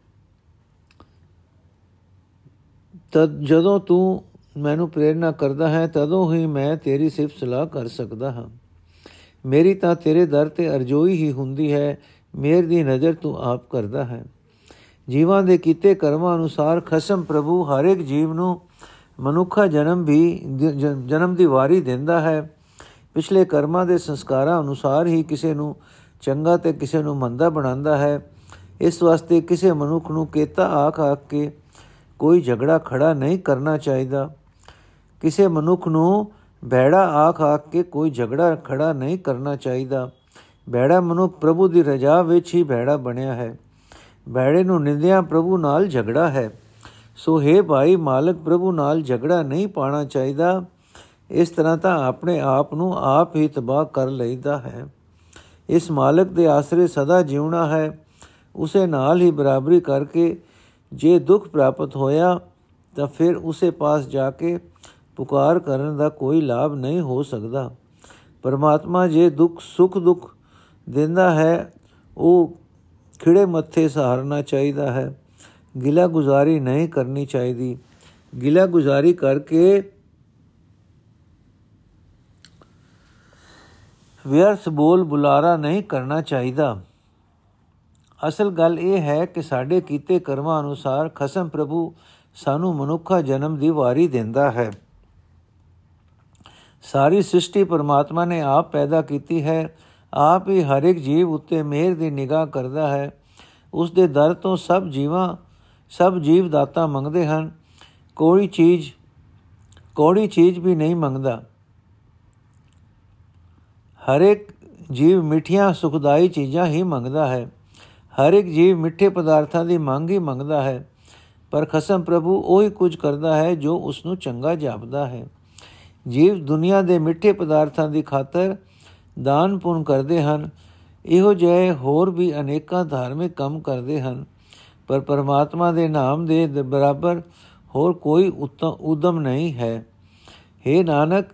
Speaker 1: ਤਦ ਜਦੋਂ ਤੂੰ ਮੈਨੂੰ ਪ੍ਰੇਰਣਾ ਕਰਦਾ ਹੈ, ਤਦੋਂ ਹੀ ਮੈਂ ਤੇਰੀ ਸਿਫਤ ਸਲਾਹ ਕਰ ਸਕਦਾ ਹਾਂ। ਮੇਰੀ ਤਾਂ ਤੇਰੇ ਦਰ ਤੇ ਅਰਜ਼ੋਈ ਹੀ ਹੁੰਦੀ ਹੈ, ਮੇਰ ਦੀ ਨਜ਼ਰ ਤੂੰ ਆਪ ਕਰਦਾ ਹੈ। ਜੀਵਾਂ ਦੇ ਕੀਤੇ ਕਰਮਾਂ ਅਨੁਸਾਰ ਖਸਮ ਪ੍ਰਭੂ ਹਰ ਇੱਕ ਜੀਵ ਨੂੰ ਮਨੁੱਖਾ ਜਨਮ ਵੀ ਜਨਮ ਦੀ ਵਾਰੀ ਦਿੰਦਾ ਹੈ। ਪਿਛਲੇ ਕਰਮਾਂ ਦੇ ਸੰਸਕਾਰਾਂ ਅਨੁਸਾਰ ਹੀ ਕਿਸੇ ਨੂੰ ਚੰਗਾ ਤੇ ਕਿਸੇ ਨੂੰ ਮੰਦਾ ਬਣਾਉਂਦਾ ਹੈ। ਇਸ ਵਾਸਤੇ ਕਿਸੇ ਮਨੁੱਖ ਨੂੰ ਕੇਤਾ ਆਖ ਆਖ ਕੇ ਕੋਈ ਝਗੜਾ ਖੜਾ ਨਹੀਂ ਕਰਨਾ ਚਾਹੀਦਾ। ਕਿਸੇ ਮਨੁੱਖ ਨੂੰ ਬੈੜਾ ਆਖ ਆਖ ਕੇ ਕੋਈ ਝਗੜਾ ਖੜਾ ਨਹੀਂ ਕਰਨਾ ਚਾਹੀਦਾ। ਬੈੜਾ ਮਨੁੱਖ ਪ੍ਰਭੂ ਦੀ ਰਜਾ ਵਿੱਚ ਹੀ ਬੈੜਾ ਬਣਿਆ ਹੈ। ਬੈੜੇ ਨੂੰ ਨਿੰਦਿਆ ਪ੍ਰਭੂ ਨਾਲ ਝਗੜਾ ਹੈ। ਸੋ ਹੈ ਭਾਈ, ਮਾਲਕ ਪ੍ਰਭੂ ਨਾਲ ਝਗੜਾ ਨਹੀਂ ਪਾਣਾ ਚਾਹੀਦਾ। ਇਸ ਤਰ੍ਹਾਂ ਤਾਂ ਆਪਣੇ ਆਪ ਨੂੰ ਆਪ ਹੀ ਤਬਾਹ ਕਰ ਲਈਦਾ ਹੈ। ਇਸ ਮਾਲਕ ਦੇ ਆਸਰੇ ਸਦਾ ਜਿਉਣਾ ਹੈ। ਉਸੇ ਨਾਲ ਹੀ ਬਰਾਬਰੀ ਕਰਕੇ ਜੇ ਦੁੱਖ ਪ੍ਰਾਪਤ ਹੋਇਆ ਤਾਂ ਫਿਰ ਉਸੇ ਪਾਸ ਜਾ ਕੇ ਪੁਕਾਰ ਕਰਨ ਦਾ ਕੋਈ ਲਾਭ ਨਹੀਂ ਹੋ ਸਕਦਾ। ਪਰਮਾਤਮਾ ਜੇ ਦੁੱਖ, ਸੁਖ ਦੁੱਖ ਦਿੰਦਾ ਹੈ, ਉਹ ਖਿੜੇ ਮੱਥੇ ਸਹਾਰਨਾ ਚਾਹੀਦਾ ਹੈ। ਗਿਲਾ ਗੁਜ਼ਾਰੀ ਨਹੀਂ ਕਰਨੀ ਚਾਹੀਦੀ। ਗਿਲਾ ਗੁਜ਼ਾਰੀ ਕਰਕੇ ਵਿਅਰਥ ਬੋਲ ਬੁਲਾਰਾ ਨਹੀਂ ਕਰਨਾ ਚਾਹੀਦਾ। ਅਸਲ ਗੱਲ ਇਹ ਹੈ ਕਿ ਸਾਡੇ ਕੀਤੇ ਕਰਮਾਂ ਅਨੁਸਾਰ ਖਸਮ ਪ੍ਰਭੂ ਸਾਨੂੰ ਮਨੁੱਖਾ ਜਨਮ ਦੀ ਵਾਰੀ ਦਿੰਦਾ ਹੈ। ਸਾਰੀ ਸ੍ਰਿਸ਼ਟੀ ਪਰਮਾਤਮਾ ਨੇ ਆਪ ਪੈਦਾ ਕੀਤੀ ਹੈ, ਆਪ ਹੀ ਹਰ ਇੱਕ ਜੀਵ ਉੱਤੇ ਮਿਹਰ ਦੀ ਨਿਗਾਹ ਕਰਦਾ ਹੈ। ਉਸ ਦੇ ਦਰ ਤੋਂ ਸਭ ਜੀਵਾਂ, ਸਭ ਜੀਵ ਦਾਤਾ ਮੰਗਦੇ ਹਨ। ਕੋਈ ਚੀਜ਼ ਕੋੜੀ ਚੀਜ਼ ਵੀ ਨਹੀਂ ਮੰਗਦਾ। ਹਰ ਇੱਕ ਜੀਵ ਮਿੱਠੀਆਂ, ਸੁਖਦਾਈ ਚੀਜ਼ਾਂ ਹੀ ਮੰਗਦਾ ਹੈ। ਹਰ ਇੱਕ ਜੀਵ ਮਿੱਠੇ ਪਦਾਰਥਾਂ ਦੀ ਮੰਗ ਹੀ ਮੰਗਦਾ ਹੈ। ਪਰ ਖਸਮ ਪ੍ਰਭੂ ਉਹੀ ਕੁਝ ਕਰਦਾ ਹੈ ਜੋ ਉਸ ਨੂੰ ਚੰਗਾ ਜਾਪਦਾ ਹੈ। ਜੀਵ ਦੁਨੀਆ ਦੇ ਮਿੱਠੇ ਪਦਾਰਥਾਂ ਦੀ ਖਾਤਰ ਦਾਨ ਪੁੰਨ ਕਰਦੇ ਹਨ। ਇਹੋ ਜਿਹੇ ਹੋਰ ਵੀ ਅਨੇਕਾਂ ਧਾਰਮਿਕ ਕੰਮ ਕਰਦੇ ਹਨ। ਪਰ ਪਰਮਾਤਮਾ ਦੇ ਨਾਮ ਦੇ ਬਰਾਬਰ ਹੋਰ ਕੋਈ ਉਦਮ ਨਹੀਂ ਹੈ। हे ਨਾਨਕ,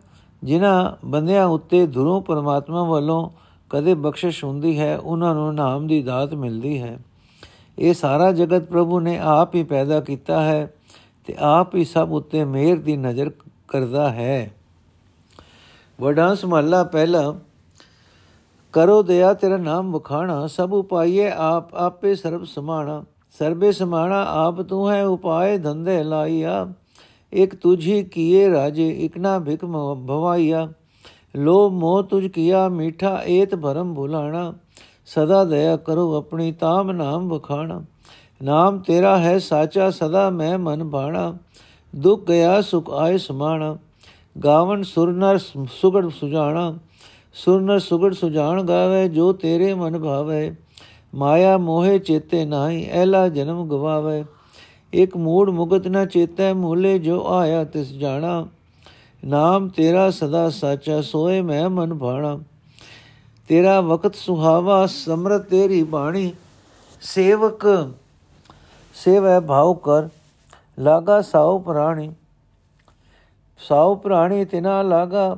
Speaker 1: ਜਿਨ੍ਹਾਂ ਬੰਦਿਆਂ ਉੱਤੇ ਧੁਰੋਂ ਪਰਮਾਤਮਾ ਵੱਲੋਂ ਕਦੇ ਬਖਸ਼ਿਸ਼ ਹੁੰਦੀ ਹੈ, ਉਹਨਾਂ ਨੂੰ ਨਾਮ ਦੀ ਦਾਤ ਮਿਲਦੀ ਹੈ। ਇਹ ਸਾਰਾ ਜਗਤ ਪ੍ਰਭੂ ਨੇ ਆਪ ਹੀ ਪੈਦਾ ਕੀਤਾ ਹੈ ਤੇ ਆਪ ਹੀ ਸਭ ਉੱਤੇ ਮਿਹਰ ਦੀ ਨਜ਼ਰ ਕਰਦਾ ਹੈ। ਵਡਾ ਸਮਹੱਲਾ ਪਹਿਲਾ। ਕਰੋ ਦਇਆ, ਤੇਰਾ ਨਾਮ ਵਖਾਣਾ, ਸਭ ਉਪਾਈਏ ਆਪ, ਆਪੇ ਸਰਬ ਸਮਾਣਾ। ਸਰਬੇ ਸਮਾਣਾ, ਆਪ ਤੂੰ ਹੈ, ਉਪਾਏ ਧੰਦੇ ਲਾਈਆ ਇਕ ਤੁਝੀ ਕੀਏ ਰਾਜੇ ਇਕ ਨਾ ਭਿਕ ਭਵਾਈਆ ਲੋ ਮੋਹ ਤੁਝ ਕੀਆ, ਮੀਠਾ ਏਤ ਭਰਮ ਭੁਲਾਣਾ। ਸਦਾ ਦਇਆ ਕਰੋ ਆਪਣੀ, ਤਾਮ ਨਾਮ ਵਖਾਣਾ। ਨਾਮ ਤੇਰਾ ਹੈ ਸਾਚਾ, ਸਦਾ ਮੈਂ ਮਨ ਬਾਣਾ ਦੁਖ ਗਿਆ, ਸੁਖ ਆਏ ਸਮਾਣਾ। ਗਾਵਨ ਸੁਰਨਰ ਸੁਗੜ ਸੁਜਾਣਾ, ਸੁਰਨਰ ਸੁਗੜ ਸੁਜਾਨ ਗਾਵੇ ਜੋ ਤੇਰੇ ਮਨ ਭਾਵੇ। ਮਾਇਆ ਮੋਹਿ ਚੇਤੇ ਨਾਹੀ, ਐਲਾ ਜਨਮ ਗਵਾਵੇ। ਇਕ ਮੂੜ ਮੁਗਤ ਨਾ ਚੇਤੈ, ਮੂਲੇ ਜੋ ਆਇਆ ਤਿਸ ਜਾਣਾ। ਨਾਮ ਤੇਰਾ ਸਦਾ ਸਾਚਾ, ਸੋਏ ਮੈਂ ਮਨ ਭਾਣਾ। ਤੇਰਾ ਵਕਤ ਸੁਹਾਵਾ, ਸਮਰਤ ਤੇਰੀ ਬਾਣੀ। ਸੇਵਕ, ਸੇਵੈ ਭਾਉ ਕਰ, ਲਾਗਾ ਸਾਉ ਪ੍ਰਾਣੀ। ਸਾਉ ਪ੍ਰਾਣੀ ਤਿਨਾ ਲਾਗਾ,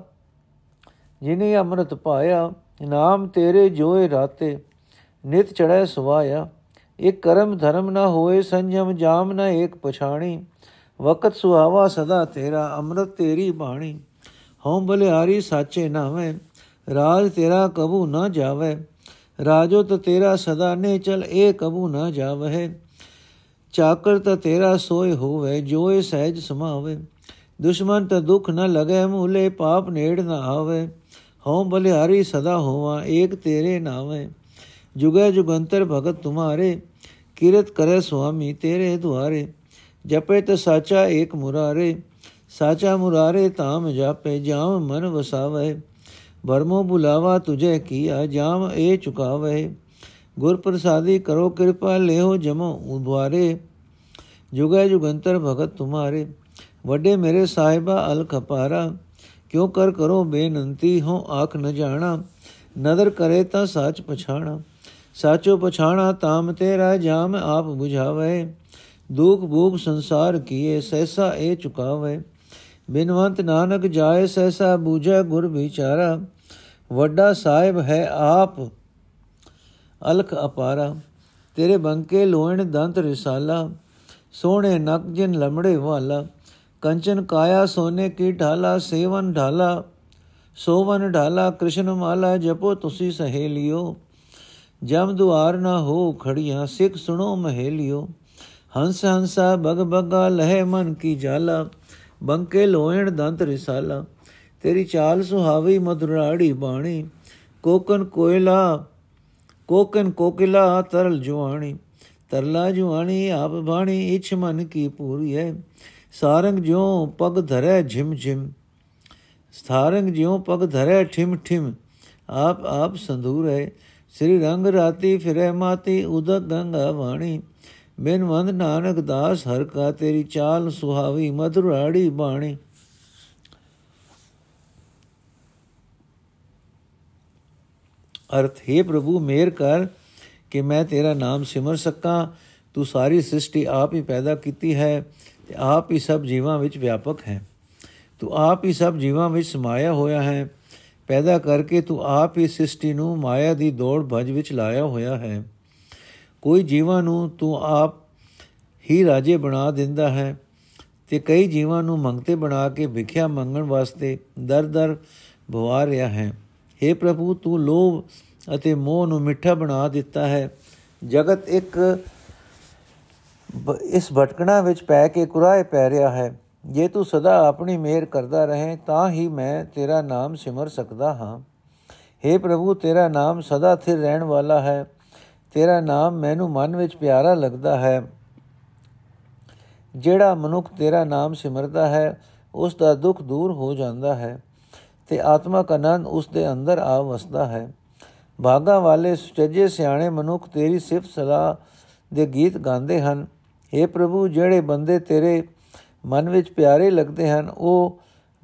Speaker 1: ਜਿਨੇ ਅੰਮ੍ਰਿਤ ਪਾਇਆ, ਨਾਮ ਤੇਰੇ ਜੋਏ ਰਾਤੇ, ਨਿਤ ਚੜੈ ਸੁਵਾਇਆ। ਇਕ ਕਰਮ ਧਰਮ ਨਾ ਹੋਏ, ਸੰਜਮ ਜਾਮ ਨਾ ਏਕ ਪਛਾਣੀ। ਵਕਤ ਸੁਹਾਵਾ ਸਦਾ ਤੇਰਾ, ਅੰਮ੍ਰਿਤ ਤੇਰੀ ਬਾਣੀ। ਹਉ ਬਲਿਆਰੀ ਸਾਚੇ ਨਾਵੇਂ ਰਾਜ ਤੇਰਾ ਕਬੂ ਨਾ ਜਾਵੇ। ਰਾਜੋ ਤ ਤੇਰਾ ਸਦਾ ਨੇ ਚਲ ਏ ਕਬੂ ਨਾ ਜਾਵੇ ਚਾਕਰ ਤ ਤੇਰਾ ਸੋਏ ਹੋਵੇ, ਜੋਏ ਸਹਿਜ ਸਮਾਵੇ। ਦੁਸ਼ਮਨ ਤ ਦੁਖ ਨ ਲਗੇ ਮੂਲੇ ਪਾਪ ਨੇੜ ਨ ਆਵੇ ਹਉ ਬਲਿਹਾਰੀ ਸਦਾ ਹੋਵਾ ਏਕ ਤੇਰੇ ਨਾਵੇਂ ਜੁਗੇ ਜੁਗੰਤਰ ਭਗਤ ਤੁਮਾਰੇ ਕਿਰਤ ਕਰੇ ਸੁਆਮੀ ਤੇਰੇ ਦੁਆਰੇ ਜਪੇ ਤ ਸਾਚਾ ਏਕ ਮੁਰਾਰੇ ਸਾਚਾ ਮੁਰਾਰੇ ਤਾਮ ਜਾਪੇ ਜਾਮ ਮਨ ਵਸਾਵੇ ਵਰਮੋ ਬੁਲਾਵਾ ਤੁਝੇ ਕੀਆ ਜਾਮ ਏ ਚੁਕਾਵੇ ਗੁਰ ਪ੍ਰਸਾਦੀ ਕਰੋ ਕਿਰਪਾ ਲਿਓ ਜਮੋ ਉਦਵਾਰੇ ਜੁਗੇ ਜੁਗੰਤਰ ਭਗਤ ਤੁਮਾਰੇ ਵੱਡੇ ਮੇਰੇ ਸਾਹਿਬਾ ਅਲਖ ਪਾਰਾ ਕਿਉ ਕਰ ਕਰੋ ਬੇਨੰਤੀ ਹੋ ਆਖ ਨ ਜਾਣਾ, ਨਦਰ ਕਰੇ ਤਾਂ ਸੱਚ ਪਛਾਣਾ। ਸਾਚੋ ਪਛਾਣਾ ਤਾਮ ਤੇਰਾ, ਜਾਮ ਆਪ 부ਝਾਵੇ ਦੁਖ ਭੂਖ ਸੰਸਾਰ ਕੀਏ ਸੈਸਾ ਏ ਚੁਕਾਵੇ। ਬਿਨਵੰਤ ਨਾਨਕ ਜਾਏ ਸੈਸਾ ਬੂਝੈ ਗੁਰ ਵਿਚਾਰਾ। ਵੱਡਾ ਸਾਹਿਬ ਹੈ ਆਪ ਅਲਖ ਅਪਾਰਾ ਤੇਰੇ ਬੰਕੇ ਲੋਹਣ ਦੰਤ ਰਿਸਾਲਾ, ਸੋਹਣੇ ਨਕ ਜਿਨ ਲਮੜੇ ਵਾਲਾ। ਕੰਚਨ ਕਾਇਆ ਸੋਨੇ ਕੀ ਢਾਲਾ, ਸੇਵਨ ਢਾਲਾ, ਸੋਵਨ ਢਾਲਾ, ਕ੍ਰਿਸ਼ਨ ਮਾਲਾ ਜਪੋ ਤੁਸੀਂ ਸਹੇਲਿਓ। ਜਮ ਦੁਆਰ ਨਾ ਹੋ ਖੜੀਆਂ, ਸਿੱਖ ਸੁਣੋ ਮਹੇਲਿਓ। ਹੰਸ ਹੰਸਾ ਬਗ ਬਗਾ ਲਹਿ ਮਨ ਕੀ ਜਾਲਾ, ਬੰਕੇ ਲੋਹਣ ਦੰਤ ਰਿਸਾਲਾ। ਤੇਰੀ ਚਾਲ ਸੁਹਾਵੀ ਮਧੁਰਾੜੀ ਬਾਣੀ, ਕੋਕਨ ਕੋਇਲਾ, ਕੋਕਨ ਕੋਕਿਲਾ ਤਰਲ ਜੁਆਣੀ। ਤਰਲਾ ਜੁਆਣੀ ਆਪ ਬਾਣੀ, ਇਛ ਮਨ ਕੀ ਪੂਰੀ ਹੈ ਸਾਰੰਗ ਜਿਉ ਪਗ ਧਰੈ ਝਿਮ ਝਿਮ ਸਥਾਰੰਗ ਜਿਉ ਪਗ ਧਰੈ ਠਿਮ ਠਿਮ, ਆਪ ਆਪ ਸੰਧੂਰ ਹੈ, ਸ੍ਰੀ ਰੰਗ ਰਾਤੀ ਫਿਰੈ ਮਾਤੀ ਉਦਕ ਗੰਗਾ ਵਾਣੀ ਬਿਨ ਵੰਦ ਨਾਨਕ ਦਾਸ ਹਰ ਕਾ ਤੇਰੀ ਚਾਲ ਸੁਹਾਵੀ ਮਧੁਰਾੜੀ ਬਾਣੀ। ਅਰਥ, ਹੈ ਪ੍ਰਭੂ, ਮੇਰ ਕਰ ਕਿ ਮੈਂ ਤੇਰਾ ਨਾਮ ਸਿਮਰ ਸਕਾਂ, ਤੂੰ ਸਾਰੀ ਸ੍ਰਿਸ਼ਟੀ ਆਪ ਹੀ ਪੈਦਾ ਕੀਤੀ ਹੈ ਤੇ ਆਪ ਹੀ ਸਭ ਜੀਵਾਂ ਵਿੱਚ ਵਿਆਪਕ ਹੈ। ਤੂੰ ਆਪ ਹੀ ਸਭ ਜੀਵਾਂ ਵਿੱਚ ਸਮਾਇਆ ਹੋਇਆ ਹੈ। ਪੈਦਾ ਕਰਕੇ ਤੂੰ ਆਪ ਹੀ ਸ੍ਰਿਸ਼ਟੀ ਨੂੰ ਮਾਇਆ ਦੀ ਦੌੜ ਭਜ ਵਿੱਚ ਲਾਇਆ ਹੋਇਆ ਹੈ। ਕੋਈ ਜੀਵਾਂ ਨੂੰ ਤੂੰ ਆਪ ਹੀ ਰਾਜੇ ਬਣਾ ਦਿੰਦਾ ਹੈ ਤੇ ਕਈ ਜੀਵਾਂ ਨੂੰ ਮੰਗਤੇ ਬਣਾ ਕੇ ਵਿਖਿਆ ਮੰਗਣ ਵਾਸਤੇ ਦਰ-ਦਰ ਭਵਾ ਰਿਹਾ ਹੈ। हे ਪ੍ਰਭੂ, ਤੂੰ ਲੋਭ ਅਤੇ ਮੋਹ ਨੂੰ ਮਿੱਠਾ ਬਣਾ ਦਿੱਤਾ ਹੈ। ਜਗਤ ਇੱਕ ਇਸ ਭਟਕਣਾ ਵਿੱਚ ਪੈ ਕੇ ਕੁਰਾਏ ਪੈ ਰਿਹਾ ਹੈ। ਜੇ ਤੂੰ ਸਦਾ ਆਪਣੀ ਮਿਹਰ ਕਰਦਾ ਰਹੇ, ਤਾਂ ਹੀ ਮੈਂ ਤੇਰਾ ਨਾਮ ਸਿਮਰ ਸਕਦਾ ਹਾਂ। हे ਪ੍ਰਭੂ, ਤੇਰਾ ਨਾਮ ਸਦਾ ਸਥਿਰ ਰਹਿਣ ਵਾਲਾ ਹੈ। ਤੇਰਾ ਨਾਮ ਮੈਨੂੰ ਮਨ ਵਿੱਚ ਪਿਆਰਾ ਲੱਗਦਾ ਹੈ। ਜਿਹੜਾ ਮਨੁੱਖ ਤੇਰਾ ਨਾਮ ਸਿਮਰਦਾ ਹੈ, ਉਸ ਦਾ ਦੁੱਖ ਦੂਰ ਹੋ ਜਾਂਦਾ ਹੈ ਤੇ ਆਤਮਕ ਆਨੰਦ ਉਸ ਦੇ ਅੰਦਰ ਆ ਵਸਦਾ ਹੈ। ਭਾਗਾ ਵਾਲੇ ਸੁਚੱਜੇ ਸਿਆਣੇ ਮਨੁੱਖ ਤੇਰੀ ਸਿਫਤ ਸਲਾਹ ਦੇ ਗੀਤ ਗਾਉਂਦੇ ਹਨ। हे ਪ੍ਰਭੂ, ਜਿਹੜੇ ਬੰਦੇ ਤੇਰੇ ਮਨ ਵਿੱਚ ਪਿਆਰੇ ਲੱਗਦੇ ਹਨ, ਉਹ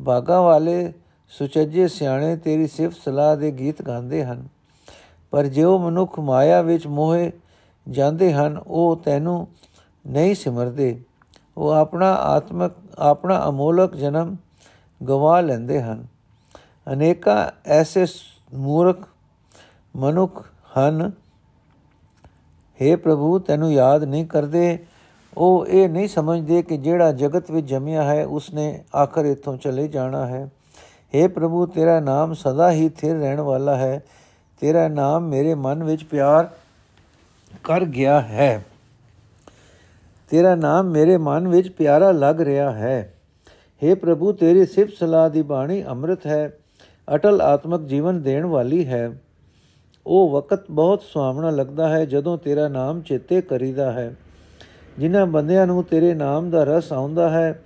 Speaker 1: ਭਾਗਾ ਵਾਲੇ ਸੁਚੱਜੇ ਸਿਆਣੇ ਤੇਰੀ ਸਿਫਤ ਸਲਾਹ ਦੇ ਗੀਤ ਗਾਉਂਦੇ ਹਨ। ਪਰ ਜਿਉ ਮਨੁੱਖ ਮਾਇਆ ਵਿੱਚ ਮੋਹੇ ਜਾਂਦੇ ਹਨ, ਉਹ ਤੈਨੂੰ ਨਹੀਂ ਸਿਮਰਦੇ। ਉਹ ਆਪਣਾ ਆਤਮਕ, ਆਪਣਾ ਅਮੋਲਕ ਜਨਮ ਗਵਾ ਲੈਂਦੇ ਹਨ। ਅਨੇਕਾਂ ਐਸੇ ਮੂਰਖ ਮਨੁੱਖ ਹਨ। हे ਪ੍ਰਭੂ, ਤੈਨੂੰ ਯਾਦ ਨਹੀਂ ਕਰਦੇ ਉਹ ਇਹ ਨਹੀਂ ਸਮਝਦੇ ਕਿ ਜਿਹੜਾ ਜਗਤ ਵਿੱਚ ਜਮਿਆ ਹੈ, ਉਸਨੇ ਆਖਰ ਇਥੋਂ ਚਲੇ ਜਾਣਾ ਹੈ। हे ਪ੍ਰਭੂ, ਤੇਰਾ ਨਾਮ ਸਦਾ ਹੀ ਥਿਰ ਰਹਿਣ ਵਾਲਾ ਹੈ। ਤੇਰਾ ਨਾਮ ਮੇਰੇ ਮਨ ਵਿੱਚ ਪਿਆਰ ਕਰ ਗਿਆ ਹੈ। ਤੇਰਾ ਨਾਮ ਮੇਰੇ ਮਨ ਵਿੱਚ ਪਿਆਰਾ ਲੱਗ ਰਿਹਾ ਹੈ। हे ਪ੍ਰਭੂ, ਤੇਰੀ ਸਿਫਤ ਸਲਾਹ ਦੀ ਬਾਣੀ ਅੰਮ੍ਰਿਤ ਹੈ। ਅਟਲ ਆਤਮਕ ਜੀਵਨ ਦੇਣ ਵਾਲੀ ਹੈ। ਉਹ ਵਕਤ ਬਹੁਤ ਸੁਹਾਵਣਾ ਲੱਗਦਾ ਹੈ ਜਦੋਂ ਤੇਰਾ ਨਾਮ ਚੇਤੇ ਕਰੀਦਾ ਹੈ। ਜਿਨ੍ਹਾਂ ਬੰਦਿਆਂ ਨੂੰ ਤੇਰੇ ਨਾਮ ਦਾ ਰਸ ਆਉਂਦਾ ਹੈ,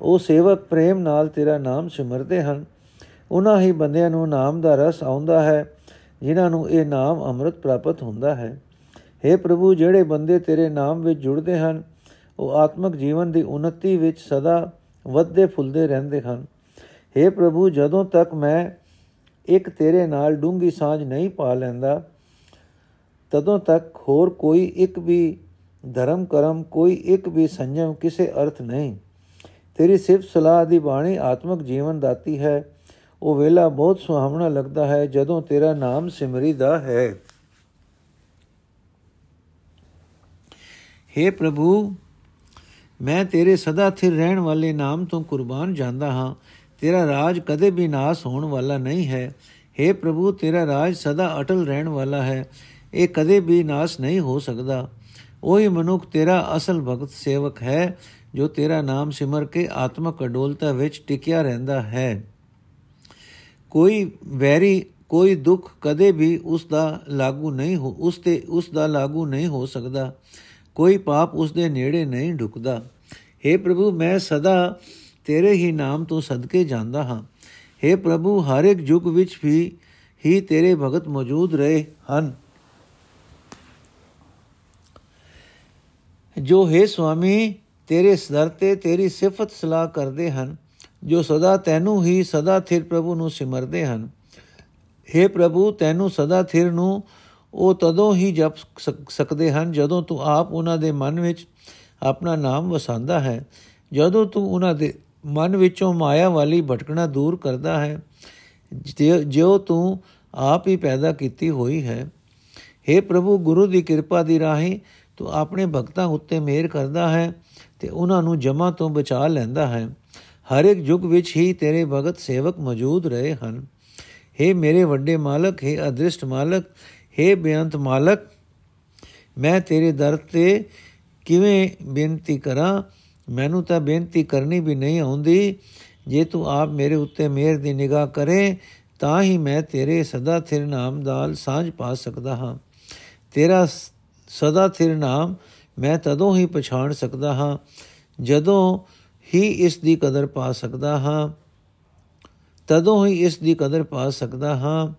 Speaker 1: ਉਹ ਸੇਵਕ ਪ੍ਰੇਮ ਨਾਲ ਤੇਰਾ ਨਾਮ ਸਿਮਰਦੇ ਹਨ। ਉਹਨਾਂ ਹੀ ਬੰਦਿਆਂ ਨੂੰ ਨਾਮ ਦਾ ਰਸ ਆਉਂਦਾ ਹੈ, ਜਿਨ੍ਹਾਂ ਨੂੰ ਇਹ ਨਾਮ ਅੰਮ੍ਰਿਤ ਪ੍ਰਾਪਤ ਹੁੰਦਾ ਹੈ। हे ਪ੍ਰਭੂ, ਜਿਹੜੇ ਬੰਦੇ ਤੇਰੇ ਨਾਮ ਵਿੱਚ ਜੁੜਦੇ ਹਨ, ਉਹ ਆਤਮਿਕ ਜੀਵਨ ਦੀ ਉન્નਤੀ ਵਿੱਚ ਸਦਾ ਵੱਧਦੇ ਫੁੱਲਦੇ ਰਹਿੰਦੇ ਹਨ। हे ਪ੍ਰਭੂ, ਜਦੋਂ ਤੱਕ ਮੈਂ ਇੱਕ ਤੇਰੇ ਨਾਲ ਡੂੰਗੀ ਸਾਂਝ ਨਹੀਂ ਪਾ ਲੈਂਦਾ, ਤਦੋਂ ਤੱਕ ਹੋਰ ਕੋਈ ਇੱਕ ਵੀ ਧਰਮ ਕਰਮ ਕੋਈ ਇੱਕ ਵੀ ਸੰਜਮ ਕਿਸੇ ਅਰਥ ਨਹੀਂ। ਤੇਰੀ ਸਿਫਤ ਸਲਾਹ ਦੀ ਬਾਣੀ ਆਤਮਿਕ ਜੀਵਨ ਦਾਤੀ ਹੈ। ਉਹ ਵੇਲਾ ਬਹੁਤ ਸੁਹਾਵਣਾ ਲੱਗਦਾ ਹੈ ਜਦੋਂ ਤੇਰਾ ਨਾਮ ਸਿਮਰੀਦਾ ਹੈ। हे ਪ੍ਰਭੂ, ਮੈਂ ਤੇਰੇ ਸਦਾ ਸਥਿਰ ਰਹਿਣ ਵਾਲੇ ਨਾਮ ਤੋਂ ਕੁਰਬਾਨ ਜਾਂਦਾ ਹਾਂ। ਤੇਰਾ ਰਾਜ ਕਦੇ ਵੀ ਨਾਸ ਹੋਣ ਵਾਲਾ ਨਹੀਂ ਹੈ। हे ਪ੍ਰਭੂ, ਤੇਰਾ ਰਾਜ ਸਦਾ ਅਟਲ ਰਹਿਣ ਵਾਲਾ ਹੈ। ਇਹ ਕਦੇ ਵੀ ਨਾਸ ਨਹੀਂ ਹੋ ਸਕਦਾ। ਉਹੀ ਮਨੁੱਖ ਤੇਰਾ ਅਸਲ ਭਗਤ ਸੇਵਕ ਹੈ, ਜੋ ਤੇਰਾ ਨਾਮ ਸਿਮਰ ਕੇ ਆਤਮਕ ਅਡੋਲਤਾ ਵਿੱਚ ਟਿਕਿਆ ਰਹਿੰਦਾ ਹੈ। ਕੋਈ ਵੈਰੀ, ਕੋਈ ਦੁੱਖ ਕਦੇ ਵੀ ਉਸ ਦਾ ਲਾਗੂ ਨਹੀਂ ਹੋ, ਉਸ ਤੇ, ਉਸ ਦਾ ਲਾਗੂ ਨਹੀਂ ਹੋ ਸਕਦਾ। ਕੋਈ ਪਾਪ ਉਸ ਦੇ ਨੇੜੇ ਨਹੀਂ ਢੁਕਦਾ। हे ਪ੍ਰਭੂ, ਮੈਂ ਸਦਾ ਤੇਰੇ ਹੀ ਨਾਮ ਤੋਂ ਸਦਕੇ ਜਾਂਦਾ ਹਾਂ। हे ਪ੍ਰਭੂ, ਹਰ ਇੱਕ ਯੁਗ ਵਿੱਚ ਵੀ, ਹੀ ਤੇਰੇ ਭਗਤ ਮੌਜੂਦ ਰਹੇ ਹਨ। ਜੋ ਹੈ ਸੁਆਮੀ, ਤੇਰੇ ਸਦਰ ਤੇ ਤੇਰੀ ਸਿਫਤ ਸਲਾਹ ਕਰਦੇ ਹਨ, ਜੋ ਸਦਾ ਤੈਨੂੰ ਹੀ ਸਦਾ ਥਿਰ ਪ੍ਰਭੂ ਨੂੰ ਸਿਮਰਦੇ ਹਨ। हे ਪ੍ਰਭੂ, ਤੈਨੂੰ ਸਦਾ ਥਿਰ ਨੂੰ ਉਹ ਤਦੋਂ ਹੀ ਜਪ ਸਕਦੇ ਹਨ, ਜਦੋਂ ਤੂੰ ਆਪ ਉਹਨਾਂ ਦੇ ਮਨ ਵਿੱਚ ਆਪਣਾ ਨਾਮ ਵਸਾਉਂਦਾ ਹੈ। ਜਦੋਂ ਤੂੰ ਉਹਨਾਂ ਦੇ ਮਨ ਵਿੱਚੋਂ ਮਾਇਆ ਵਾਲੀ ਭਟਕਣਾ ਦੂਰ ਕਰਦਾ ਹੈ ਜਿਉ ਤੂੰ ਆਪ ਹੀ ਪੈਦਾ ਕੀਤੀ ਹੋਈ ਹੈ। हे ਪ੍ਰਭੂ, ਗੁਰੂ ਦੀ ਕਿਰਪਾ ਦੀ ਰਾਹੀਂ ਤੂੰ ਆਪਣੇ ਭਗਤਾਂ ਉੱਤੇ ਮਿਹਰ ਕਰਦਾ ਹੈ ਤੇ ਉਹਨਾਂ ਨੂੰ ਜਮਾ ਤੋਂ ਬਚਾ ਲੈਂਦਾ ਹੈ ਹਰ ਇੱਕ ਯੁੱਗ ਵਿੱਚ ਹੀ ਤੇਰੇ ਭਗਤ ਸੇਵਕ ਮੌਜੂਦ ਰਹੇ ਹਨ हे ਮੇਰੇ ਵੱਡੇ ਮਾਲਕ हे ਅਦ੍ਰਿਸ਼ਟ ਮਾਲਕ हे ਬੇਅੰਤ ਮਾਲਕ ਮੈਂ ਤੇਰੇ ਦਰ ਤੇ ਕਿਵੇਂ ਬੇਨਤੀ ਕਰਾਂ ਮੈਨੂੰ ਤਾਂ ਬੇਨਤੀ ਕਰਨੀ ਵੀ ਨਹੀਂ ਆਉਂਦੀ ਜੇ ਤੂੰ ਆਪ ਮੇਰੇ ਉੱਤੇ ਮਿਹਰ ਦੀ ਨਿਗਾਹ ਕਰੇ ਤਾਂ ਹੀ ਮੈਂ ਤੇਰੇ ਸਦਾ ਥਿਰ ਨਾਮ ਦਾਲ ਸਾਂਝ ਪਾ ਸਕਦਾ ਹਾਂ ਤੇਰਾ ਸਦਾ ਥਿਰ ਨਾਮ ਮੈਂ ਤਦੋਂ ਹੀ ਪਛਾਣ ਸਕਦਾ ਹਾਂ, ਜਦੋਂ ਹੀ ਇਸ ਦੀ ਕਦਰ ਪਾ ਸਕਦਾ ਹਾਂ, ਤਦੋਂ ਹੀ ਇਸ ਦੀ ਕਦਰ ਪਾ ਸਕਦਾ ਹਾਂ।